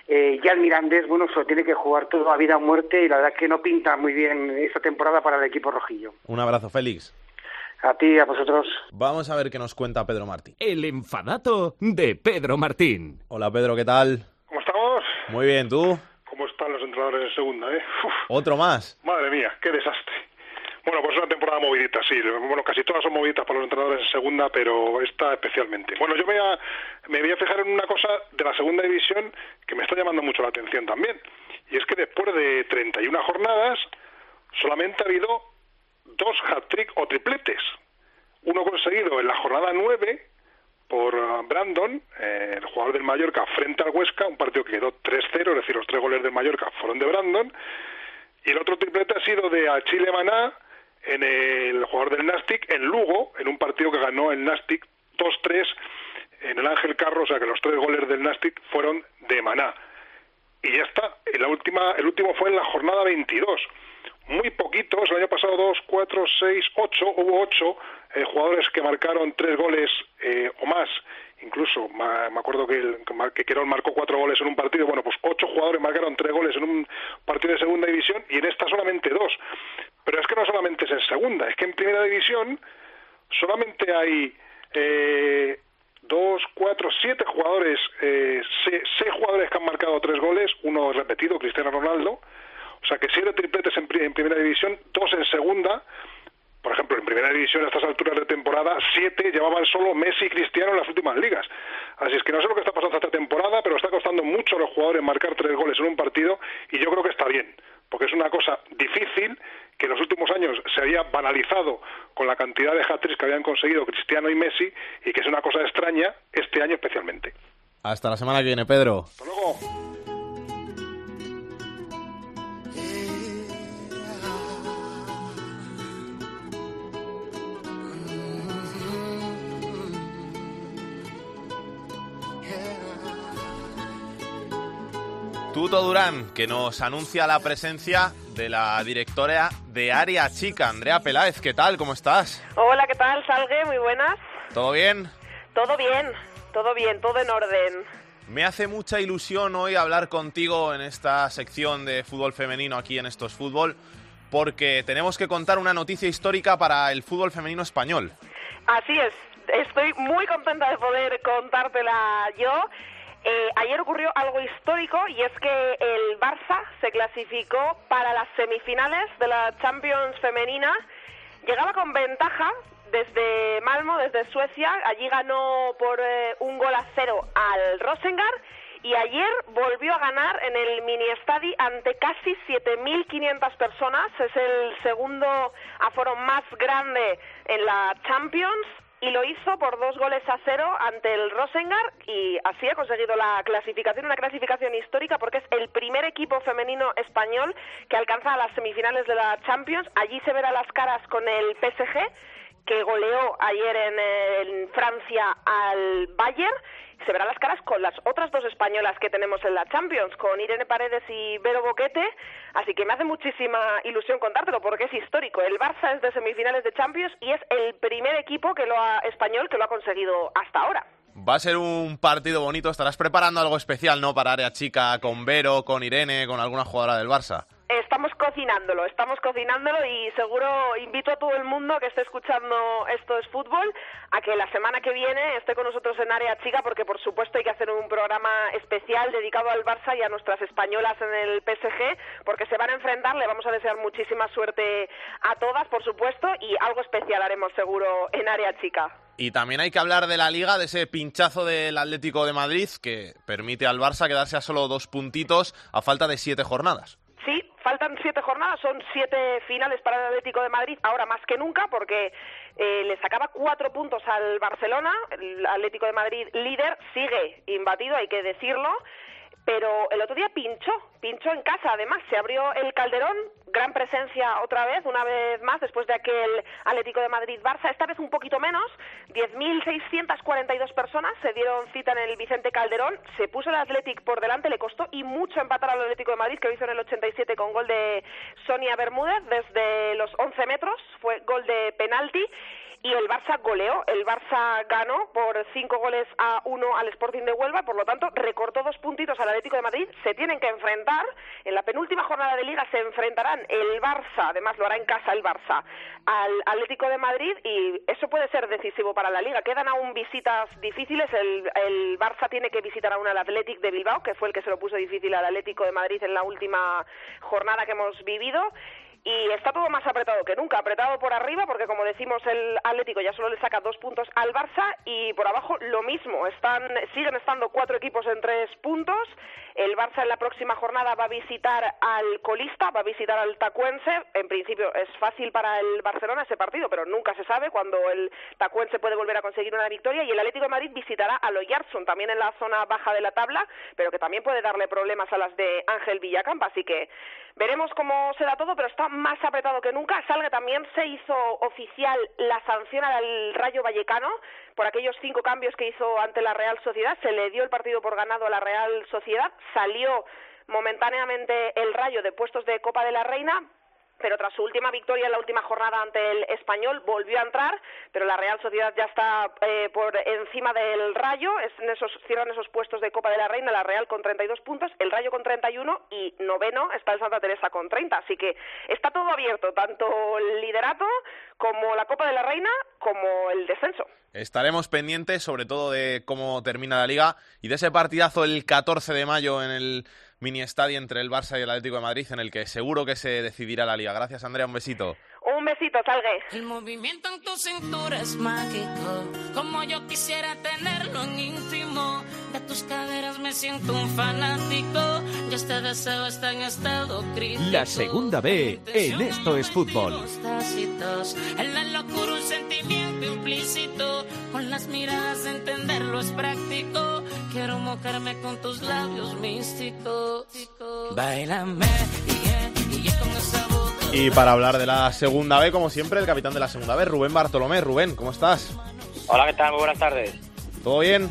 eh, ya el Mirandés, bueno, solo tiene que jugar todo a vida o muerte y la verdad que no pinta muy bien esta temporada para el equipo rojillo. Un abrazo, Félix. A ti, a vosotros. Vamos a ver qué nos cuenta Pedro Martín. El enfadato de Pedro Martín. Hola Pedro, ¿qué tal? ¿Cómo estamos? Muy bien, ¿tú? ¿Cómo están los entrenadores en segunda, eh? ¿Otro más? Madre mía, qué desastre. Bueno, pues una temporada movidita, sí. Bueno, casi todas son moviditas para los entrenadores en segunda, pero esta especialmente. Bueno, yo me voy, a, me voy a fijar en una cosa de la segunda división que me está llamando mucho la atención también. Y es que después de 31 jornadas, solamente ha habido dos hat-trick o tripletes. Uno conseguido en la jornada 9 por uh, Brandon, eh, el jugador del Mallorca, frente al Huesca, un partido que quedó 3-0, es decir, los tres goles del Mallorca fueron de Brandon. Y el otro triplete ha sido de Chile Maná, en el jugador del Nastic, en Lugo, en un partido que ganó el Nastic 2-3 en el Ángel Carro, o sea que los tres goles del Nastic fueron de Maná. Y ya está, la última, el último fue en la jornada 22 muy poquitos, el año pasado dos, cuatro, seis, ocho, hubo ocho eh, jugadores que marcaron tres goles eh, o más, incluso me acuerdo que, el, que Querón marcó cuatro goles en un partido, bueno, pues ocho jugadores marcaron tres goles en un partido de segunda división y en esta solamente dos. Pero es que no solamente es en segunda, es que en primera división solamente hay eh, dos, cuatro, siete jugadores, eh, seis jugadores que han marcado tres goles, uno repetido, Cristiano Ronaldo, o sea que siete tripletes en, primera división, dos en segunda, por ejemplo, en primera división a estas alturas de temporada, siete llevaban solo Messi y Cristiano en las últimas ligas. Así es que no sé lo que está pasando esta temporada, pero está costando mucho a los jugadores marcar tres goles en un partido y yo creo que está bien, porque es una cosa difícil que en los últimos años se había banalizado con la cantidad de hat-tricks que habían conseguido Cristiano y Messi y que es una cosa extraña este año especialmente. Hasta la semana que viene, Pedro. Hasta luego. Tuto Durán, que nos anuncia la presencia de la directora de Área Chica, Andrea Peláez. ¿Qué tal? ¿Cómo estás? Hola, ¿qué tal? Salgue, muy buenas. ¿Todo bien? Todo bien, todo bien, todo en orden. Me hace mucha ilusión hoy hablar contigo en esta sección de fútbol femenino aquí en Estos Fútbol, porque tenemos que contar una noticia histórica para el fútbol femenino español. Así es, estoy muy contenta de poder contártela yo eh, ayer ocurrió algo histórico y es que el Barça se clasificó para las semifinales de la Champions femenina. Llegaba con ventaja desde Malmo, desde Suecia. Allí ganó por eh, un gol a cero al Rosengar y ayer volvió a ganar en el mini estadio ante casi 7.500 personas. Es el segundo aforo más grande en la Champions y lo hizo por dos goles a cero ante el Rosengar y así ha conseguido la clasificación, una clasificación histórica porque es el primer equipo femenino español que alcanza las semifinales de la Champions. Allí se verá las caras con el PSG que goleó ayer en, en Francia al Bayern se verán las caras con las otras dos españolas que tenemos en la Champions, con Irene Paredes y Vero Boquete, así que me hace muchísima ilusión contártelo porque es histórico. El Barça es de semifinales de Champions y es el primer equipo que lo ha, español que lo ha conseguido hasta ahora. Va a ser un partido bonito, estarás preparando algo especial, ¿no? Para área chica, con Vero, con Irene, con alguna jugadora del Barça. Estamos cocinándolo, estamos cocinándolo y seguro invito a todo el mundo que esté escuchando Esto es Fútbol a que la semana que viene esté con nosotros en Área Chica porque por supuesto hay que hacer un programa especial dedicado al Barça y a nuestras españolas en el PSG porque se van a enfrentar, le vamos a desear muchísima suerte a todas por supuesto y algo especial haremos seguro en Área Chica. Y también hay que hablar de la liga, de ese pinchazo del Atlético de Madrid que permite al Barça quedarse a solo dos puntitos a falta de siete jornadas. Sí, faltan siete jornadas, son siete finales para el Atlético de Madrid, ahora más que nunca, porque eh, le sacaba cuatro puntos al Barcelona, el Atlético de Madrid líder, sigue imbatido, hay que decirlo, pero el otro día pinchó, pinchó en casa, además se abrió el Calderón, gran presencia otra vez, una vez más, después de aquel Atlético de Madrid-Barça, esta vez un poquito menos, 10.642 personas se dieron cita en el Vicente Calderón, se puso el Atlético por delante, le costó y mucho empatar al Atlético de Madrid, que lo hizo en el 87 con gol de Sonia Bermúdez desde los 11 metros, fue gol de penalti, y el Barça goleó. El Barça ganó por cinco goles a uno al Sporting de Huelva, por lo tanto recortó dos puntitos al Atlético de Madrid. Se tienen que enfrentar en la penúltima jornada de Liga se enfrentarán el Barça, además lo hará en casa el Barça, al Atlético de Madrid y eso puede ser decisivo para la Liga. Quedan aún visitas difíciles. El, el Barça tiene que visitar aún al Atlético de Bilbao, que fue el que se lo puso difícil al Atlético de Madrid en la última jornada que hemos vivido y está todo más apretado que nunca, apretado por arriba porque como decimos el Atlético ya solo le saca dos puntos al Barça y por abajo lo mismo, están siguen estando cuatro equipos en tres puntos, el Barça en la próxima jornada va a visitar al colista, va a visitar al Tacuense, en principio es fácil para el Barcelona ese partido, pero nunca se sabe cuando el Tacuense puede volver a conseguir una victoria. Y el Atlético de Madrid visitará al Oyarzun, también en la zona baja de la tabla, pero que también puede darle problemas a las de Ángel Villacampa, así que veremos cómo se da todo, pero está más apretado que nunca. Salga también se hizo oficial la sanción al Rayo Vallecano por aquellos cinco cambios que hizo ante la Real Sociedad. Se le dio el partido por ganado a la Real Sociedad. Salió momentáneamente el Rayo de puestos de Copa de la Reina, pero tras su última victoria en la última jornada ante el español volvió a entrar, pero la Real Sociedad ya está eh, por encima del Rayo, es en esos, cierran esos puestos de Copa de la Reina, la Real con 32 puntos, el Rayo con 31 y noveno está el Santa Teresa con 30, así que está todo abierto, tanto el liderato como la Copa de la Reina como el descenso. Estaremos pendientes sobre todo de cómo termina la liga y de ese partidazo el 14 de mayo en el mini estadio entre el Barça y el Atlético de Madrid en el que seguro que se decidirá la liga. Gracias Andrea, un besito. Un besito, Salgue. El movimiento en tu cintura es mágico, como yo quisiera tenerlo en íntimo. De tus caderas me siento un fanático, y este deseo está en estado crítico. La segunda B en Esto es Fútbol. Tácitos, en implícito, con las miradas entenderlo es práctico. Quiero mojarme con tus labios místicos. Bailame, y y con esa. Y para hablar de la segunda B, como siempre, el capitán de la segunda B, Rubén Bartolomé. Rubén, ¿cómo estás? Hola, ¿qué tal? Muy buenas tardes. ¿Todo bien?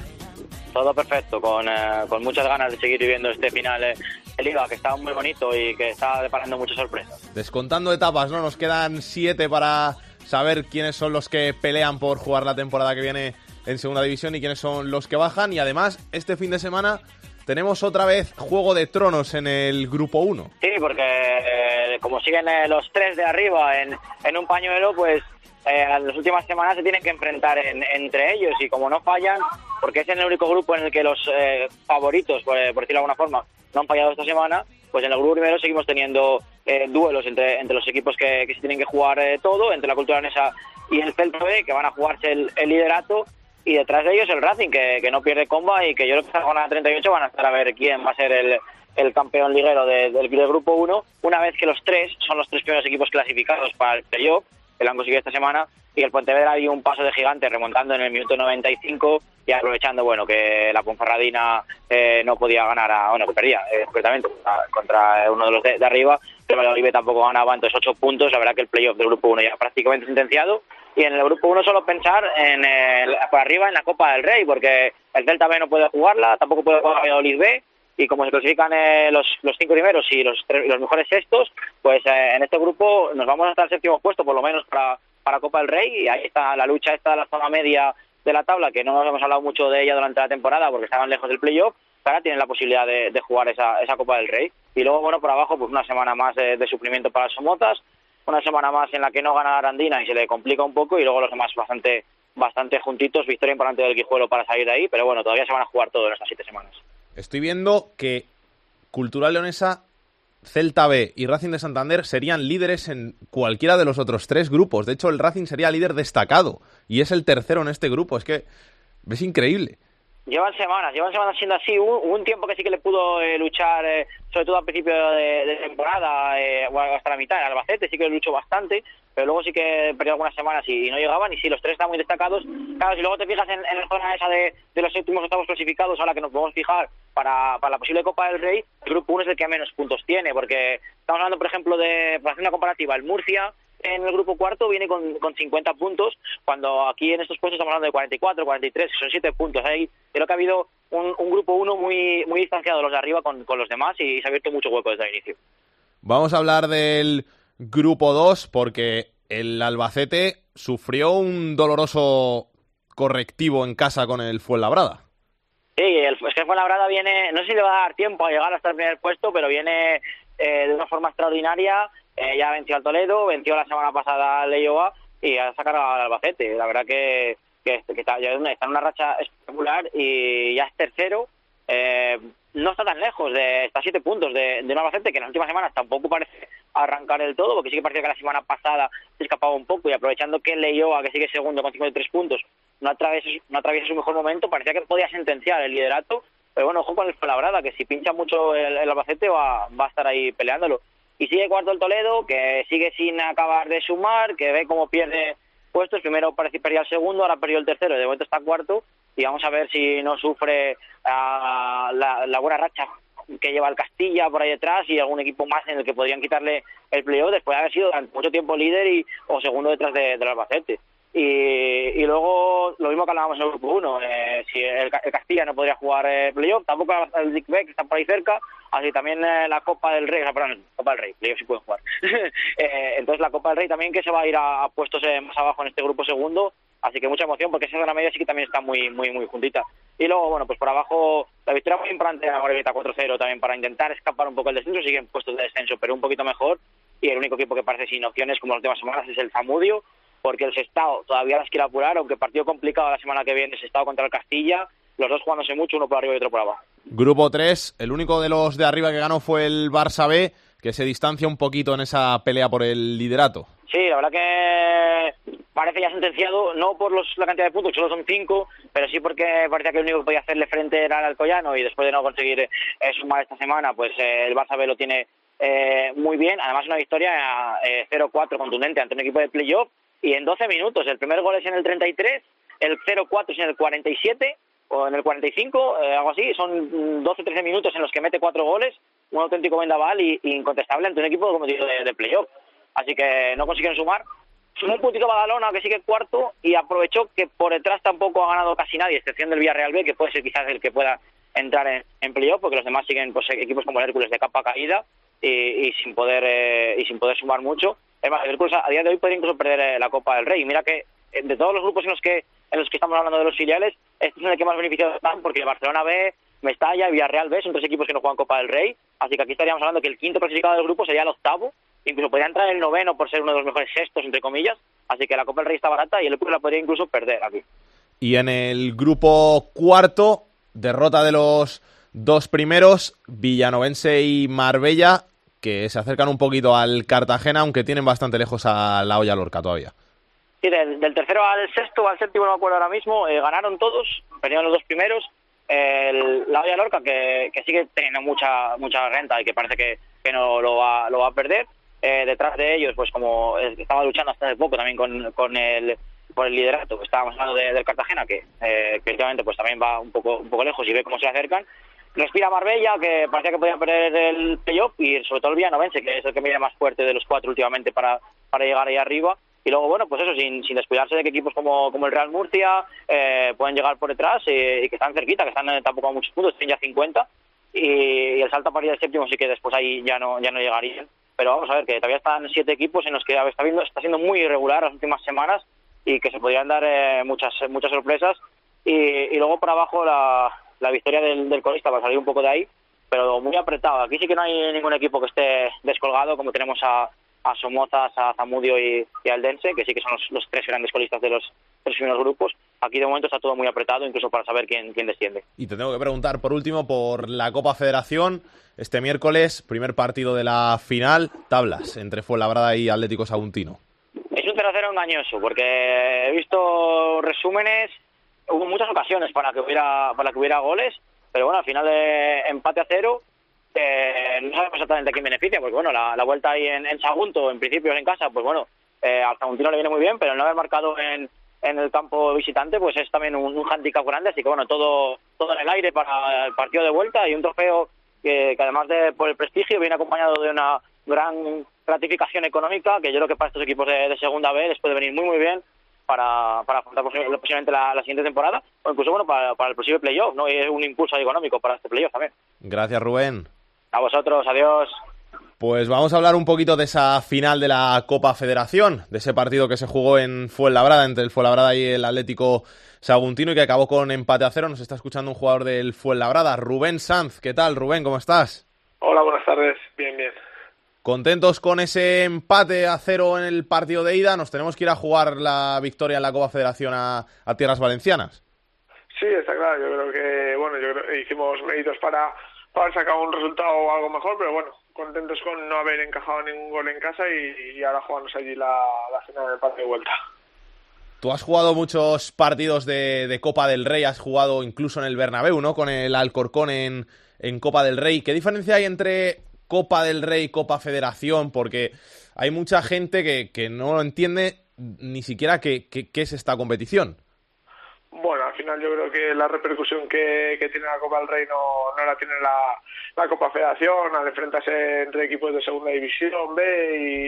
Todo perfecto, con, eh, con muchas ganas de seguir viviendo este final eh, de Liga, que está muy bonito y que está deparando muchas sorpresas. Descontando etapas, ¿no? Nos quedan siete para saber quiénes son los que pelean por jugar la temporada que viene en segunda división y quiénes son los que bajan. Y además, este fin de semana tenemos otra vez Juego de Tronos en el Grupo 1. Sí, porque eh, como siguen eh, los tres de arriba en, en un pañuelo, pues eh, las últimas semanas se tienen que enfrentar en- entre ellos y como no fallan, porque es el único grupo en el que los eh, favoritos, por, por decirlo de alguna forma, no han fallado esta semana, pues en el grupo primero seguimos teniendo eh, duelos entre, entre los equipos que, que se tienen que jugar eh, todo, entre la cultura danesa y el Celta B, que van a jugarse el, liderato, y detrás de ellos el Racing, que, que no pierde comba y que yo creo que esta jornada 38 van a estar a ver quién va a ser el, el campeón liguero de- del, del Grupo 1, una vez que los tres son los tres primeros equipos clasificados para el playoff, que lo han conseguido esta semana, y el Pontevedra dio un paso de gigante remontando en el minuto 95 y aprovechando bueno que la Ponferradina eh, no podía ganar, a, bueno, que perdía eh, concretamente contra, uno de los de, arriba, que el Valladolid tampoco ganaba, entonces ocho puntos, la verdad que el playoff del Grupo 1 ya prácticamente sentenciado, y en el Grupo 1 solo pensar en el- arriba en la Copa del Rey, porque el Celta B no puede jugarla, tampoco puede jugar el Valladolid B, y como se clasifican eh, los, los cinco primeros y los, tres- los mejores sextos, pues eh, en este grupo nos vamos hasta el séptimo puesto, por lo menos para, para Copa del Rey, y ahí está la lucha esta de la zona media de la tabla, que no nos hemos hablado mucho de ella durante la temporada porque estaban lejos del playoff, ahora tienen la posibilidad de, jugar esa, esa Copa del Rey. Y luego, bueno, por abajo, pues una semana más de, de para las Somotas, una semana más en la que no gana Arandina y se le complica un poco, y luego los demás bastante bastante juntitos, victoria importante del Guijuelo para salir de ahí, pero bueno, todavía se van a jugar todo en estas siete semanas. Estoy viendo que Cultural Leonesa, Celta B y Racing de Santander serían líderes en cualquiera de los otros tres grupos. De hecho, el Racing sería líder destacado y es el tercero en este grupo. Es que es increíble. Llevan semanas, llevan semanas siendo así. Hubo, un tiempo que sí que le pudo eh, luchar, eh, sobre todo al principio de, temporada, eh, hasta la mitad, el Albacete sí que luchó bastante, pero luego sí que perdió algunas semanas y, no llegaban. Y sí, los tres están muy destacados. Claro, si luego te fijas en, en la zona esa de, de los séptimos octavos clasificados, ahora que nos podemos fijar para, para la posible Copa del Rey, el grupo 1 es el que menos puntos tiene, porque estamos hablando, por ejemplo, de, para hacer una comparativa, el Murcia en el grupo cuarto viene con, con 50 puntos, cuando aquí en estos puestos estamos hablando de 44, 43, que son 7 puntos. Ahí creo que ha habido un, un grupo 1 muy, muy distanciado los de arriba con, con los demás y se ha abierto mucho hueco desde el inicio. Vamos a hablar del grupo 2 porque el Albacete sufrió un doloroso correctivo en casa con el Fuenlabrada. Sí, el, es que Fuenlabrada viene, no sé si le va a dar tiempo a llegar hasta el primer puesto, pero viene eh, de una forma extraordinaria. Eh, ya venció al Toledo, venció la semana pasada al Leioa y ha sacado al Albacete. La verdad que, está, ya está en una racha espectacular y ya es tercero. Eh, no está tan lejos de está a siete puntos de, de un Albacete que en las últimas semanas tampoco parece arrancar del todo, porque sí que parecía que la semana pasada se escapaba un poco y aprovechando que Leioa, que sigue segundo con 53 puntos, no atraviesa, no atraviesa su mejor momento, parecía que podía sentenciar el liderato, pero bueno, ojo con el Fuenlabrada, que si pincha mucho el, el Albacete va, va a estar ahí peleándolo. Y sigue cuarto el Toledo, que sigue sin acabar de sumar, que ve cómo pierde puestos. Primero perdía el segundo, ahora perdió el tercero, de momento está cuarto. Y vamos a ver si no sufre ah, la, buena racha que lleva el Castilla por ahí detrás y algún equipo más en el que podrían quitarle el playoff después de haber sido mucho tiempo líder y o segundo detrás de, del Albacete. Y, luego lo mismo que hablábamos en el grupo 1, eh, si el, el Castilla no podría jugar eh, playoff, tampoco el Dick Beck que está por ahí cerca, así también eh, la Copa del Rey, o perdón, Copa del Rey, playoff sí pueden jugar. [LAUGHS] Eh, entonces la Copa del Rey también que se va a ir a, puestos eh, más abajo en este grupo segundo, así que mucha emoción porque esa zona media sí que también está muy muy muy juntita. Y luego, bueno, pues por abajo la victoria muy importante de la Morevita 4-0 también para intentar escapar un poco el descenso, siguen puestos de descenso, pero un poquito mejor. Y el único equipo que parece sin opciones como las últimas semanas es el Zamudio, porque el Sestao todavía las quiere apurar, aunque partido complicado la semana que viene, Sestao contra el Castilla, los dos jugándose mucho, uno por arriba y otro por abajo. Grupo 3, el único de los de arriba que ganó fue el Barça B, que se distancia un poquito en esa pelea por el liderato. Sí, la verdad que parece ya sentenciado, no por los, la cantidad de puntos, que solo son cinco, pero sí porque parecía que el único que podía hacerle frente era el Alcoyano y después de no conseguir eh, sumar esta semana, pues eh, el Barça B lo tiene eh, muy bien. Además, una victoria 0-4 contundente ante un equipo de playoff y en 12 minutos. El primer gol es en el 33, el 0-4 es en el 47 o en el 45, algo así. Son 12-13 minutos en los que mete cuatro goles, un auténtico vendaval y, incontestable ante un equipo, como digo, de, de playoff. Así que no consiguieron sumar Sumó un puntito Badalona, que sigue cuarto, y aprovechó que por detrás tampoco ha ganado casi nadie, excepción del Villarreal B, que puede ser quizás el que pueda entrar en, en playoff, porque los demás siguen pues, equipos como el Hércules de capa caída y, sin poder eh, y sin poder sumar mucho. Es más, el Hércules a, día de hoy podría incluso perder eh, la Copa del Rey. Mira que eh, de todos los grupos en los que en los que estamos hablando de los filiales, este es el que más beneficiados están, porque Barcelona B, Mestalla y Villarreal B son tres equipos que no juegan Copa del Rey, así que aquí estaríamos hablando que el quinto clasificado del grupo sería el octavo, incluso podría entrar en el noveno por ser uno de los mejores sextos, entre comillas, así que la Copa del Rey está barata y el Hércules la podría incluso perder aquí. Y en el grupo cuarto, derrota de los dos primeros, Villanovense y Marbella, que se acercan un poquito al Cartagena, aunque tienen bastante lejos a la olla Lorca todavía. Sí, del, tercero al sexto, al séptimo, no me acuerdo ahora mismo, eh, ganaron todos, perdieron los dos primeros. la olla Lorca, que, que, sigue teniendo mucha mucha renta y que parece que, que no lo va, lo va a perder. Eh, detrás de ellos, pues como estaba luchando hasta hace poco también con, con el por el liderato, que estábamos hablando de, del Cartagena, que eh, pues también va un poco un poco lejos y ve cómo se acercan. Respira Marbella, que parecía que podía perder el playoff, y sobre todo el Villanovense, que es el que viene más fuerte de los cuatro últimamente para, para llegar ahí arriba. Y luego, bueno, pues eso, sin, sin descuidarse de que equipos como, como el Real Murcia eh, pueden llegar por detrás y, que están cerquita, que están tampoco a muchos puntos, tienen ya 50. Y, el salto a partir del séptimo sí que después ahí ya no, ya no llegarían pero vamos a ver que todavía están siete equipos en los que está, viendo, está siendo muy irregular las últimas semanas y que se podrían dar eh, muchas muchas sorpresas y, luego por abajo la, la victoria del, del colista va a salir un poco de ahí pero muy apretado aquí sí que no hay ningún equipo que esté descolgado como tenemos a, a Somozas, a Zamudio y, y a Eldense, que sí que son los, tres grandes colistas de los tres primeros grupos. Aquí de momento está todo muy apretado, incluso para saber quién, quién desciende. Y te tengo que preguntar por último por la Copa Federación. Este miércoles, primer partido de la final, tablas entre Fuenlabrada y Atlético Saguntino. Es un tercero engañoso, porque he visto resúmenes, hubo muchas ocasiones para que hubiera, para que hubiera goles, pero bueno, al final de empate a cero eh, no sabemos exactamente quién beneficia, porque bueno, la, vuelta ahí en, en, Sagunto, en principio en casa, pues bueno, eh, al Saguntino le viene muy bien, pero no haber marcado en, en el campo visitante, pues es también un, un handicap grande, así que bueno, todo, todo en el aire para el partido de vuelta y un trofeo que, además de por el prestigio viene acompañado de una gran gratificación económica, que yo creo que para estos equipos de, segunda B les puede venir muy muy bien para, para afrontar posiblemente la, la, siguiente temporada o incluso bueno para, para el posible playoff, ¿no? Y es un impulso económico para este playoff también. Gracias, Rubén. A vosotros, adiós. Pues vamos a hablar un poquito de esa final de la Copa Federación, de ese partido que se jugó en Fuenlabrada, entre el Fuenlabrada y el Atlético Saguntino y que acabó con empate a cero. Nos está escuchando un jugador del Fuenlabrada, Rubén Sanz. ¿Qué tal, Rubén? ¿Cómo estás? Hola, buenas tardes. Bien, bien. ¿Contentos con ese empate a cero en el partido de ida? ¿Nos tenemos que ir a jugar la victoria en la Copa Federación a, Tierras Valencianas? Sí, está claro. Yo creo que, bueno, yo creo que hicimos méritos para para sacado un resultado algo mejor, pero bueno, contentos con no haber encajado ningún gol en casa y, ahora jugamos allí la, la final del partido de vuelta. Tú has jugado muchos partidos de, Copa del Rey, has jugado incluso en el Bernabéu, ¿no? Con el Alcorcón en, en Copa del Rey. ¿Qué diferencia hay entre Copa del Rey Copa Federación? Porque hay mucha gente que, que no entiende ni siquiera qué, qué es esta competición. Bueno, al final yo creo que la repercusión que, que tiene la Copa del Rey no, no la tiene la, la Copa Federación, al enfrentarse entre equipos de segunda división B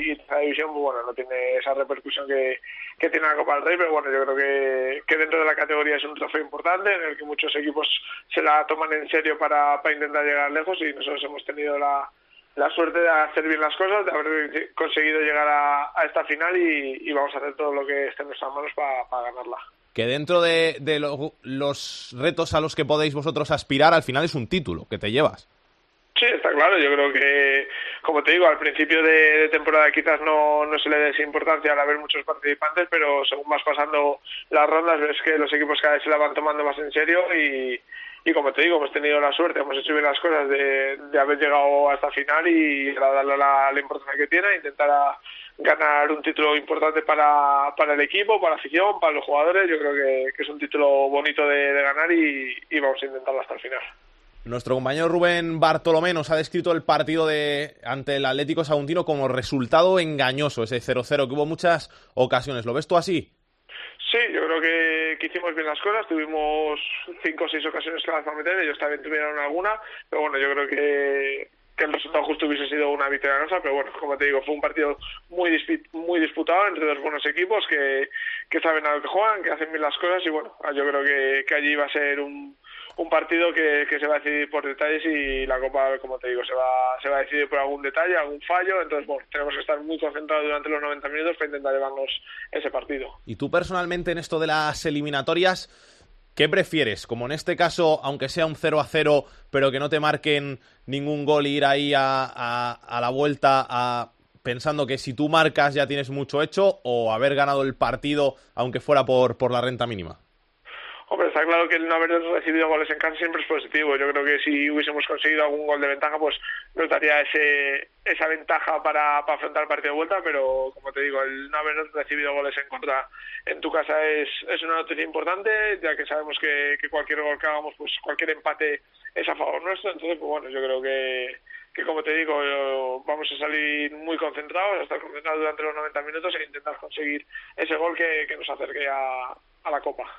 y, y tercera división, pues bueno, no tiene esa repercusión que, que tiene la Copa del Rey, pero bueno, yo creo que, que dentro de la categoría es un trofeo importante en el que muchos equipos se la toman en serio para, para intentar llegar lejos y nosotros hemos tenido la, la suerte de hacer bien las cosas, de haber conseguido llegar a, a esta final y, y, vamos a hacer todo lo que esté en nuestras manos para, ganarla que dentro de, de los retos a los que podéis vosotros aspirar, al final es un título que te llevas. Sí, está claro. Yo creo que como te digo, al principio de, temporada quizás no, no se le dé esa importancia al haber muchos participantes, pero según vas pasando las rondas ves que los equipos cada vez se la van tomando más en serio y, y como te digo, hemos tenido la suerte, hemos hecho bien las cosas de, de haber llegado hasta final y darle la, la importancia que tiene, intentar a, ganar un título importante para, para el equipo, para la afición, para los jugadores. Yo creo que, que es un título bonito de, de ganar y, y vamos a intentarlo hasta el final. Nuestro compañero Rubén Bartolomé nos ha descrito el partido de ante el Atlético Saguntino como resultado engañoso, ese 0-0, que hubo muchas ocasiones. ¿Lo ves tú así? Sí, yo creo que, que hicimos bien las cosas. Tuvimos cinco o seis ocasiones claras para meter, ellos también tuvieron alguna, pero bueno, yo creo que, que el resultado justo hubiese sido una victoria nuestra, pero bueno, como te digo, fue un partido muy muy disputado entre dos buenos equipos que, que saben a lo que juegan, que hacen bien las cosas y bueno, yo creo que, que allí va a ser un, un partido que, que, se va a decidir por detalles y la Copa, como te digo, se va, se va a decidir por algún detalle, algún fallo. Entonces, bueno, tenemos que estar muy concentrados durante los 90 minutos para intentar llevarnos ese partido. ¿Y tú personalmente en esto de las eliminatorias, qué prefieres? Como en este caso, aunque sea un 0 a 0, pero que no te marquen ningún gol, ir ahí a, a, la vuelta a pensando que si tú marcas ya tienes mucho hecho o haber ganado el partido aunque fuera por, por la renta mínima? Hombre, está claro que el no haber recibido goles en casa siempre es positivo. Yo creo que si hubiésemos conseguido algún gol de ventaja, pues nos daría ese, esa ventaja para, para afrontar el partido de vuelta, pero como te digo, el no haber recibido goles en contra en tu casa es, es una noticia importante, ya que sabemos que, que cualquier gol que hagamos, pues cualquier empate es a favor nuestro. Entonces, pues bueno, yo creo que, que como te digo, vamos a salir muy concentrados, a estar concentrados durante los 90 minutos e intentar conseguir ese gol que, que nos acerque a, a la Copa.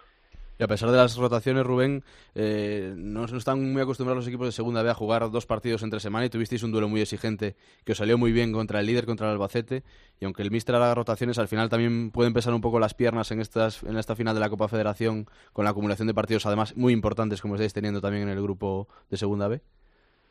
Y a pesar de las rotaciones, Rubén, eh, no, están muy acostumbrados los equipos de segunda B a jugar dos partidos entre semana y tuvisteis un duelo muy exigente que os salió muy bien contra el líder, contra el Albacete. Y aunque el Mister haga rotaciones, al final también pueden pesar un poco las piernas en, estas, en esta final de la Copa Federación con la acumulación de partidos, además muy importantes como estáis teniendo también en el grupo de segunda B.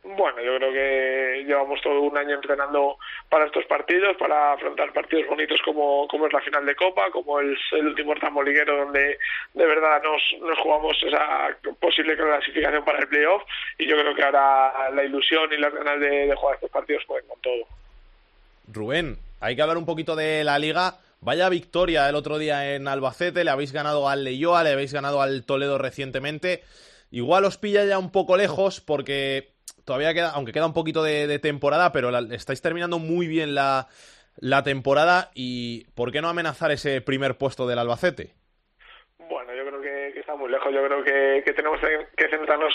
Bueno, yo creo que llevamos todo un año entrenando para estos partidos, para afrontar partidos bonitos como, como es la final de Copa, como es el último tramo donde de verdad nos, nos jugamos esa posible clasificación para el playoff y yo creo que ahora la ilusión y las ganas de, de jugar estos partidos pueden con todo. Rubén, hay que hablar un poquito de la liga. Vaya victoria el otro día en Albacete, le habéis ganado al Leyoa, le habéis ganado al Toledo recientemente. Igual os pilla ya un poco lejos porque todavía queda, aunque queda un poquito de, temporada, pero estáis terminando muy bien la, la temporada y ¿por qué no amenazar ese primer puesto del Albacete? Bueno, yo creo que, que está muy lejos. Yo creo que, que tenemos que centrarnos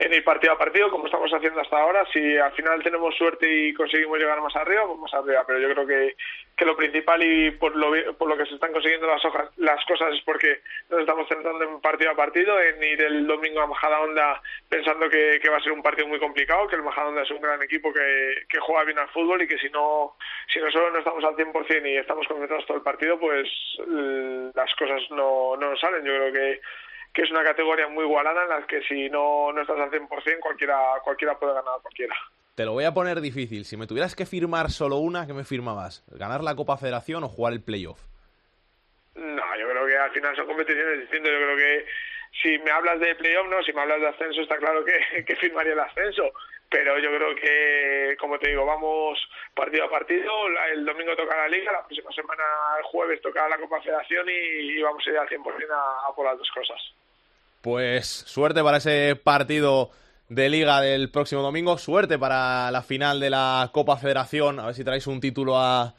en ir partido a partido, como estamos haciendo hasta ahora. Si al final tenemos suerte y conseguimos llegar más arriba, pues más arriba. Pero yo creo que, que lo principal y por lo, por lo que se están consiguiendo las, hojas, las cosas es porque nos estamos centrando en partido a partido, en ir el domingo a Majadahonda pensando que, que va a ser un partido muy complicado, que el Majadahonda es un gran equipo que, que juega bien al fútbol y que si no, si nosotros no estamos al 100% y estamos concentrados todo el partido, pues las cosas no, no nos salen. Yo creo que que es una categoría muy igualada en la que si no, no estás al 100% cualquiera, cualquiera puede ganar a cualquiera. Te lo voy a poner difícil. Si me tuvieras que firmar solo una, ¿qué me firmabas? ¿Ganar la Copa Federación o jugar el playoff? No, yo creo que al final son competiciones distintas. Yo creo que si me hablas de playoff, no, si me hablas de ascenso, está claro que, [LAUGHS] que firmaría el ascenso. Pero yo creo que, como te digo, vamos partido a partido. El domingo toca la Liga, la próxima semana, el jueves, toca la Copa Federación y, y vamos a ir al 100% a, a por las dos cosas. Pues suerte para ese partido de liga del próximo domingo, suerte para la final de la Copa Federación, a ver si traéis un título a,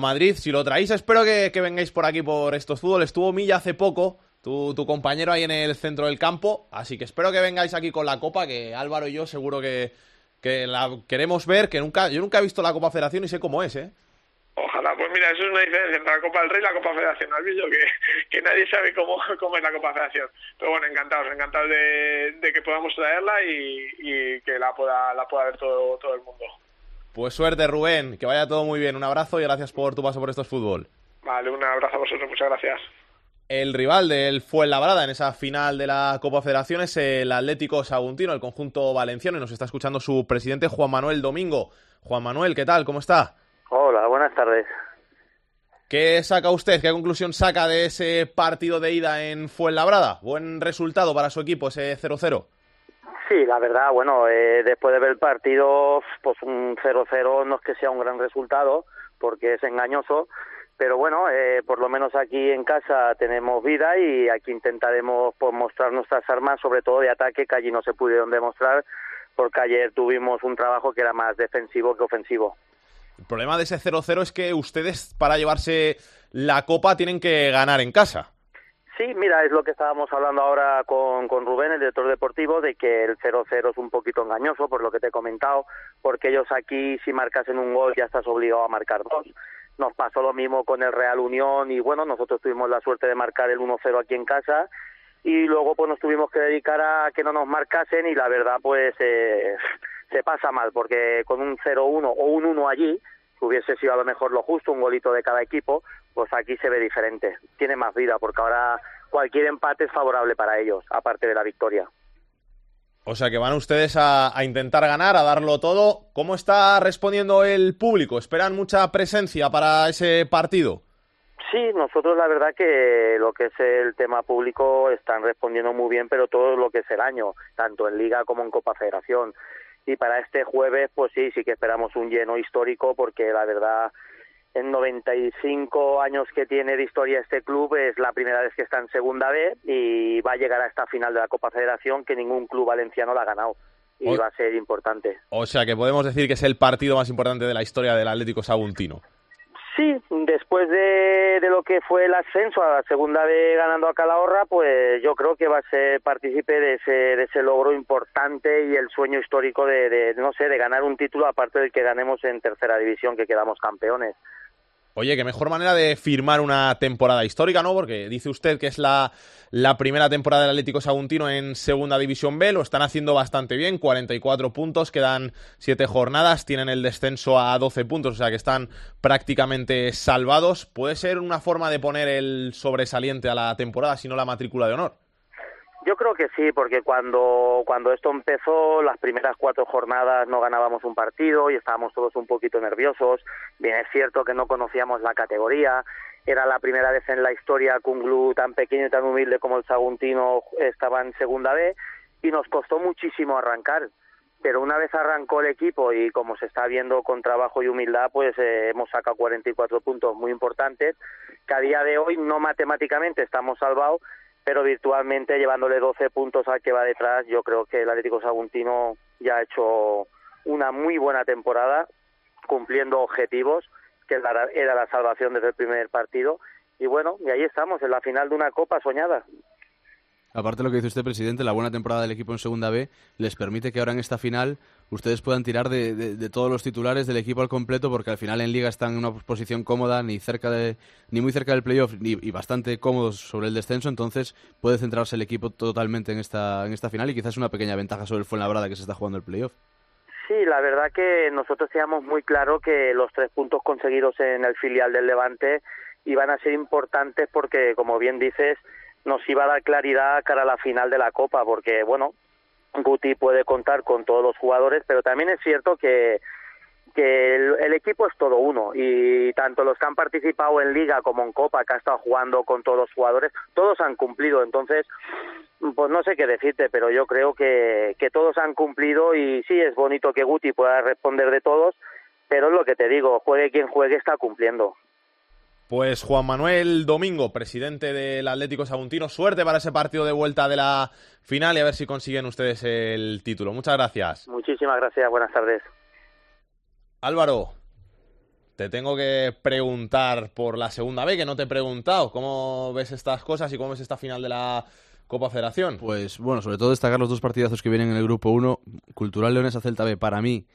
Madrid. Si lo traéis, espero que, que, vengáis por aquí por estos fútbol. Estuvo Milla hace poco, tu, tu, compañero ahí en el centro del campo, así que espero que vengáis aquí con la Copa, que Álvaro y yo seguro que, que la queremos ver, que nunca, yo nunca he visto la Copa Federación y sé cómo es, ¿eh? Ojalá, pues mira, eso es una diferencia entre la Copa del Rey y la Copa Federación. Has visto que, que nadie sabe cómo, cómo es la Copa Federación. Pero bueno, encantados, encantados de, de que podamos traerla y, y, que la pueda, la pueda ver todo, todo el mundo. Pues suerte, Rubén, que vaya todo muy bien. Un abrazo y gracias por tu paso por estos fútbol. Vale, un abrazo a vosotros, muchas gracias. El rival del Fuenlabrada en esa final de la Copa Federación es el Atlético Saguntino, el conjunto valenciano, y nos está escuchando su presidente Juan Manuel Domingo. Juan Manuel, ¿qué tal? ¿Cómo está? Hola, buenas tardes. ¿Qué saca usted? ¿Qué conclusión saca de ese partido de ida en Fuenlabrada? ¿Buen resultado para su equipo, ese 0-0? Sí, la verdad, bueno, eh, después de ver el partido, pues un 0-0 no es que sea un gran resultado, porque es engañoso, pero bueno, eh, por lo menos aquí en casa tenemos vida y aquí intentaremos pues, mostrar nuestras armas, sobre todo de ataque, que allí no se pudieron demostrar, porque ayer tuvimos un trabajo que era más defensivo que ofensivo. El problema de ese 0-0 es que ustedes, para llevarse la copa, tienen que ganar en casa. Sí, mira, es lo que estábamos hablando ahora con, con Rubén, el director deportivo, de que el 0-0 es un poquito engañoso, por lo que te he comentado, porque ellos aquí, si marcasen un gol, ya estás obligado a marcar dos. Nos pasó lo mismo con el Real Unión y bueno, nosotros tuvimos la suerte de marcar el 1-0 aquí en casa y luego pues nos tuvimos que dedicar a que no nos marcasen y la verdad pues eh, se pasa mal porque con un 0-1 o un 1 allí hubiese sido a lo mejor lo justo, un golito de cada equipo, pues aquí se ve diferente, tiene más vida, porque ahora cualquier empate es favorable para ellos, aparte de la victoria. O sea que van ustedes a, a, intentar ganar, a darlo todo. ¿Cómo está respondiendo el público? ¿Esperan mucha presencia para ese partido? Sí, nosotros la verdad que lo que es el tema público están respondiendo muy bien, pero todo lo que es el año, tanto en Liga como en Copa Federación. Y para este jueves, pues sí, sí que esperamos un lleno histórico, porque la verdad en 95 años que tiene de historia este club es la primera vez que está en Segunda B y va a llegar a esta final de la Copa Federación que ningún club valenciano la ha ganado y O- va a ser importante. O sea que podemos decir que es el partido más importante de la historia del Atlético Saguntino. Sí, después de, de lo que fue el ascenso a la Segunda B ganando a Calahorra, pues yo creo que va a ser partícipe de ese, de ese logro importante y el sueño histórico de, de, no sé, de ganar un título aparte del que ganemos en Tercera División, que quedamos campeones. Oye, qué mejor manera de firmar una temporada histórica, ¿no? Porque dice usted que es la, la primera temporada del Atlético Saguntino en Segunda División B, lo están haciendo bastante bien, 44 puntos, quedan 7 jornadas, tienen el descenso a 12 puntos, o sea que están prácticamente salvados. ¿Puede ser una forma de poner el sobresaliente a la temporada, si no la matrícula de honor? Yo creo que sí, porque cuando, cuando esto empezó, las primeras cuatro jornadas no ganábamos un partido y estábamos todos un poquito nerviosos. Bien, es cierto que no conocíamos la categoría, era la primera vez en la historia que un club tan pequeño y tan humilde como el Saguntino estaba en Segunda B y nos costó muchísimo arrancar. Pero una vez arrancó el equipo y como se está viendo con trabajo y humildad, pues eh, hemos sacado 44 puntos muy importantes, que a día de hoy no matemáticamente estamos salvados, pero virtualmente llevándole 12 puntos al que va detrás, yo creo que el Atlético Saguntino ya ha hecho una muy buena temporada, cumpliendo objetivos, que era la salvación desde el primer partido. Y bueno, y ahí estamos, en la final de una copa soñada. Aparte de lo que dice usted, presidente, la buena temporada del equipo en Segunda B les permite que ahora en esta final ustedes puedan tirar de, todos los titulares del equipo al completo, porque al final en Liga están en una posición cómoda, ni muy cerca del playoff, ni, y bastante cómodos sobre el descenso, entonces puede centrarse el equipo totalmente en esta, en esta final y quizás una pequeña ventaja sobre el Fuenlabrada que se está jugando el playoff. Sí, la verdad que nosotros teníamos muy claro que los tres puntos conseguidos en el filial del Levante iban a ser importantes porque, como bien dices, nos iba a dar claridad cara a la final de la Copa, porque, bueno, Guti puede contar con todos los jugadores, pero también es cierto que que el, el equipo es todo uno y tanto los que han participado en liga como en copa que han estado jugando con todos los jugadores todos han cumplido. Entonces pues no sé qué decirte pero yo creo que, que todos han cumplido y sí es bonito que Guti pueda responder de todos pero es lo que te digo juegue quien juegue está cumpliendo Pues Juan Manuel Domingo, presidente del Atlético Saguntino, suerte para ese partido de vuelta de la final y a ver si consiguen ustedes el título. Muchas gracias. muchísimas gracias buenas tardes Álvaro, te tengo que preguntar por la segunda vez que no te he preguntado. ¿Cómo ves estas cosas y cómo ves esta final de la Copa Federación? Pues bueno, sobre todo destacar los dos partidazos que vienen en el grupo 1. Cultural Leonesa Celta B, para mí,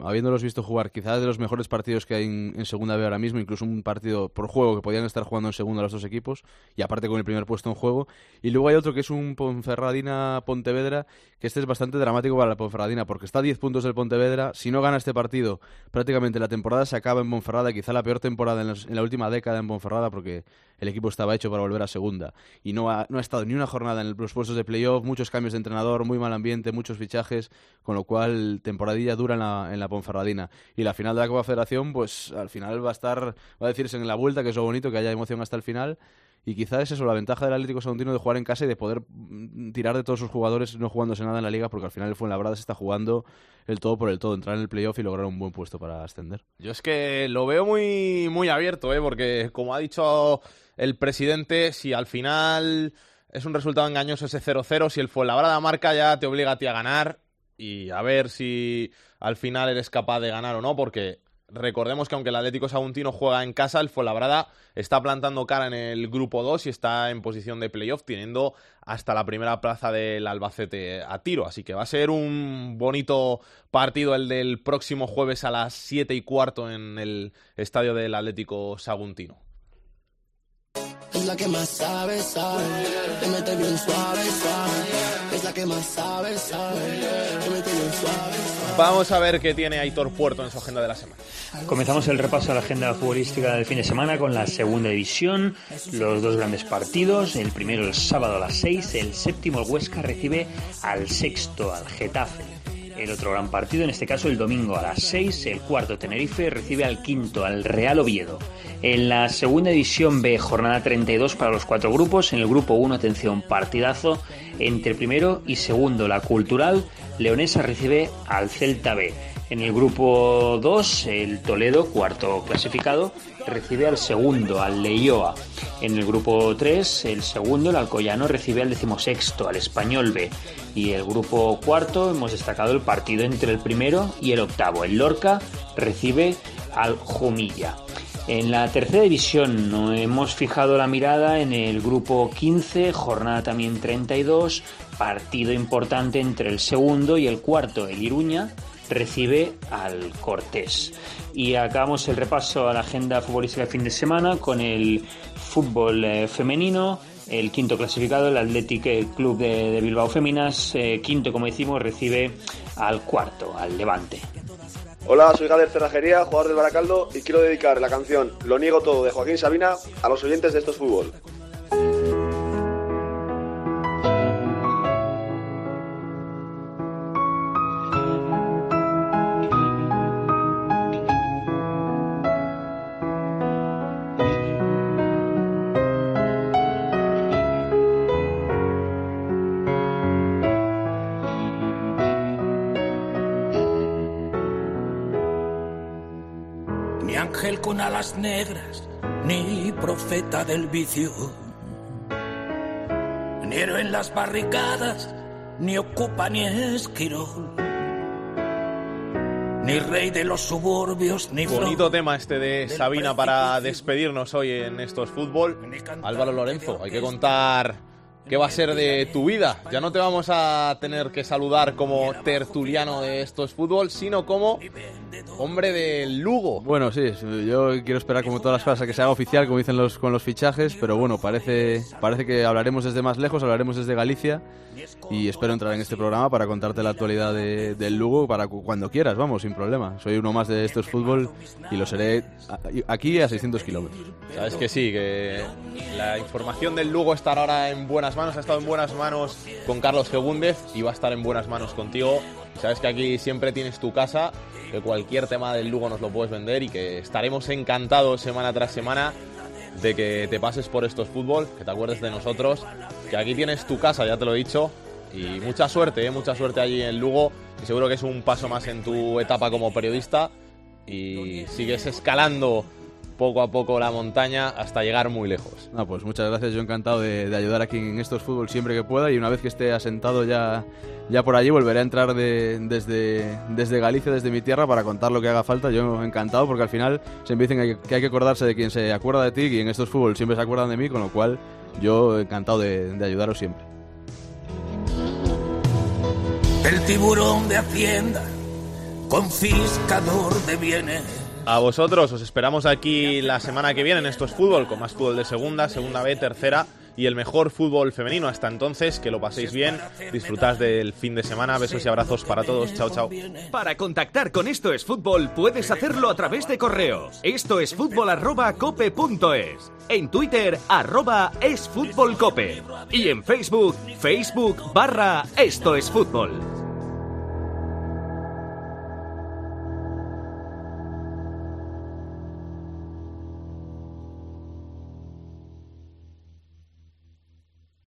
habiéndolos visto jugar, quizás de los mejores partidos que hay en, segunda B ahora mismo, incluso un partido por juego que podían estar jugando en segunda los dos equipos, y aparte con el primer puesto en juego. Y luego hay otro que es un Ponferradina-Pontevedra, que este es bastante dramático para la Ponferradina, porque está a 10 puntos del Pontevedra. Si no gana este partido, prácticamente la temporada se acaba en Ponferrada, quizá la peor temporada en, en la última década en Ponferrada, porque el equipo estaba hecho para volver a segunda. Y no ha, no ha estado ni una jornada en los puestos de playoff, muchos cambios de entrenador, muy mal ambiente, muchos fichajes, con lo cual temporadilla dura en la, en la Ponferradina. Y la final de la Copa Federación, pues al final va a estar, va a decirse en la vuelta, que es lo bonito, que haya emoción hasta el final. y quizás es eso, la ventaja del Atlético Saguntino de jugar en casa y de poder mm, tirar de todos sus jugadores no jugándose nada en la liga, porque al final el Fuenlabrada se está jugando el todo por el todo, entrar en el playoff y lograr un buen puesto para ascender. Yo es que lo veo muy, muy abierto, ¿eh? porque como ha dicho el presidente, si al final es un resultado engañoso ese 0-0, si el Fuenlabrada marca ya te obliga a ti a ganar y a ver si al final eres capaz de ganar o no, porque recordemos que aunque el Atlético Saguntino juega en casa, el Fuenlabrada está plantando cara en el grupo 2 y está en posición de playoff, teniendo hasta la primera plaza del Albacete a tiro. Así que va a ser un bonito partido el del próximo jueves a las 7 y cuarto en el estadio del Atlético Saguntino. Es la que más sabe, sabe, te mete bien suave, suave. Es la que más sabe, sabe, te mete bien suave, suave. Vamos a ver qué tiene Aitor Puerto en su agenda de la semana. Comenzamos el repaso a la agenda futbolística del fin de semana con la segunda división, los dos grandes partidos, el primero el sábado a las 6, el séptimo el Huesca recibe al sexto, al Getafe. El otro gran partido, en este caso el domingo a las 6, el cuarto Tenerife recibe al quinto, al Real Oviedo. En la segunda división B, jornada 32 para los cuatro grupos. En el grupo 1, atención, partidazo entre primero y segundo. La Cultural Leonesa recibe al Celta B. En el grupo 2, el Toledo, cuarto clasificado, recibe al segundo, al Leioa. En el grupo 3, el segundo, el Alcoyano, recibe al decimosexto, al Español B. Y el grupo cuarto, hemos destacado el partido entre el primero y el octavo. El Lorca recibe al Jumilla. En la tercera división no hemos fijado la mirada en el grupo 15, jornada también 32, partido importante entre el segundo y el cuarto, el Iruña, recibe al Cortés. Y acabamos el repaso a la agenda futbolística de fin de semana con el fútbol eh, femenino. El quinto clasificado, el Athletic Club de, Bilbao Féminas, eh, quinto como decimos, recibe al cuarto, al Levante. Hola, soy Gader Cerrajería, jugador del Baracaldo, y quiero dedicar la canción Lo niego todo de Joaquín Sabina a los oyentes de estos fútbol. Con alas negras, ni profeta del vicio. Ni héroe en las barricadas, ni ocupa ni esquirol. Ni rey de los suburbios, ni Bonito tema este de Sabina para despedirnos hoy en estos fútbol. Álvaro Lorenzo, hay que contar qué va a ser de tu vida. Ya no te vamos a tener que saludar como tertuliano de estos fútbol, sino como hombre del Lugo. Bueno, sí, yo quiero esperar como todas las cosas a que se haga oficial, como dicen los con los fichajes, pero bueno, parece, parece que hablaremos desde más lejos, hablaremos desde Galicia y espero entrar en este programa para contarte la actualidad de- del Lugo para cu- cuando quieras, vamos, sin problema. Soy uno más de estos fútbol y lo seré aquí a 600 kilómetros. Sabes que sí, que la información del Lugo estará ahora en buenas manos. Ha estado en buenas manos con Carlos Gegúndez y va a estar en buenas manos contigo. Sabes que aquí siempre tienes tu casa, que cualquier tema del Lugo nos lo puedes vender y que estaremos encantados semana tras semana de que te pases por estos fútbol, que te acuerdes de nosotros, que aquí tienes tu casa, ya te lo he dicho. Y mucha suerte, ¿eh? mucha suerte allí en Lugo. Y seguro que es un paso más en tu etapa como periodista. Y sigues escalando poco a poco la montaña hasta llegar muy lejos. No, pues muchas gracias, yo encantado de, de ayudar aquí en estos fútbol siempre que pueda y una vez que esté asentado ya, ya por allí volveré a entrar de- desde, desde Galicia, desde mi tierra para contar lo que haga falta, yo encantado porque al final siempre dicen que hay, que hay que acordarse de quien se acuerda de ti y en estos fútbol siempre se acuerdan de mí, con lo cual yo encantado de, de ayudaros siempre. el tiburón de Hacienda, confiscador de bienes. A vosotros os esperamos aquí la semana que viene en estos fútbol, con más fútbol de segunda, segunda B, tercera y el mejor fútbol femenino. Hasta entonces, que lo paséis bien, disfrutad del fin de semana, besos y abrazos para todos. Chao, chao. Para contactar con Esto es Fútbol puedes hacerlo a través de correo. Esto es fútbol arroba. En Twitter arroba es fútbol cope. Y en Facebook, Facebook barra Esto es Fútbol.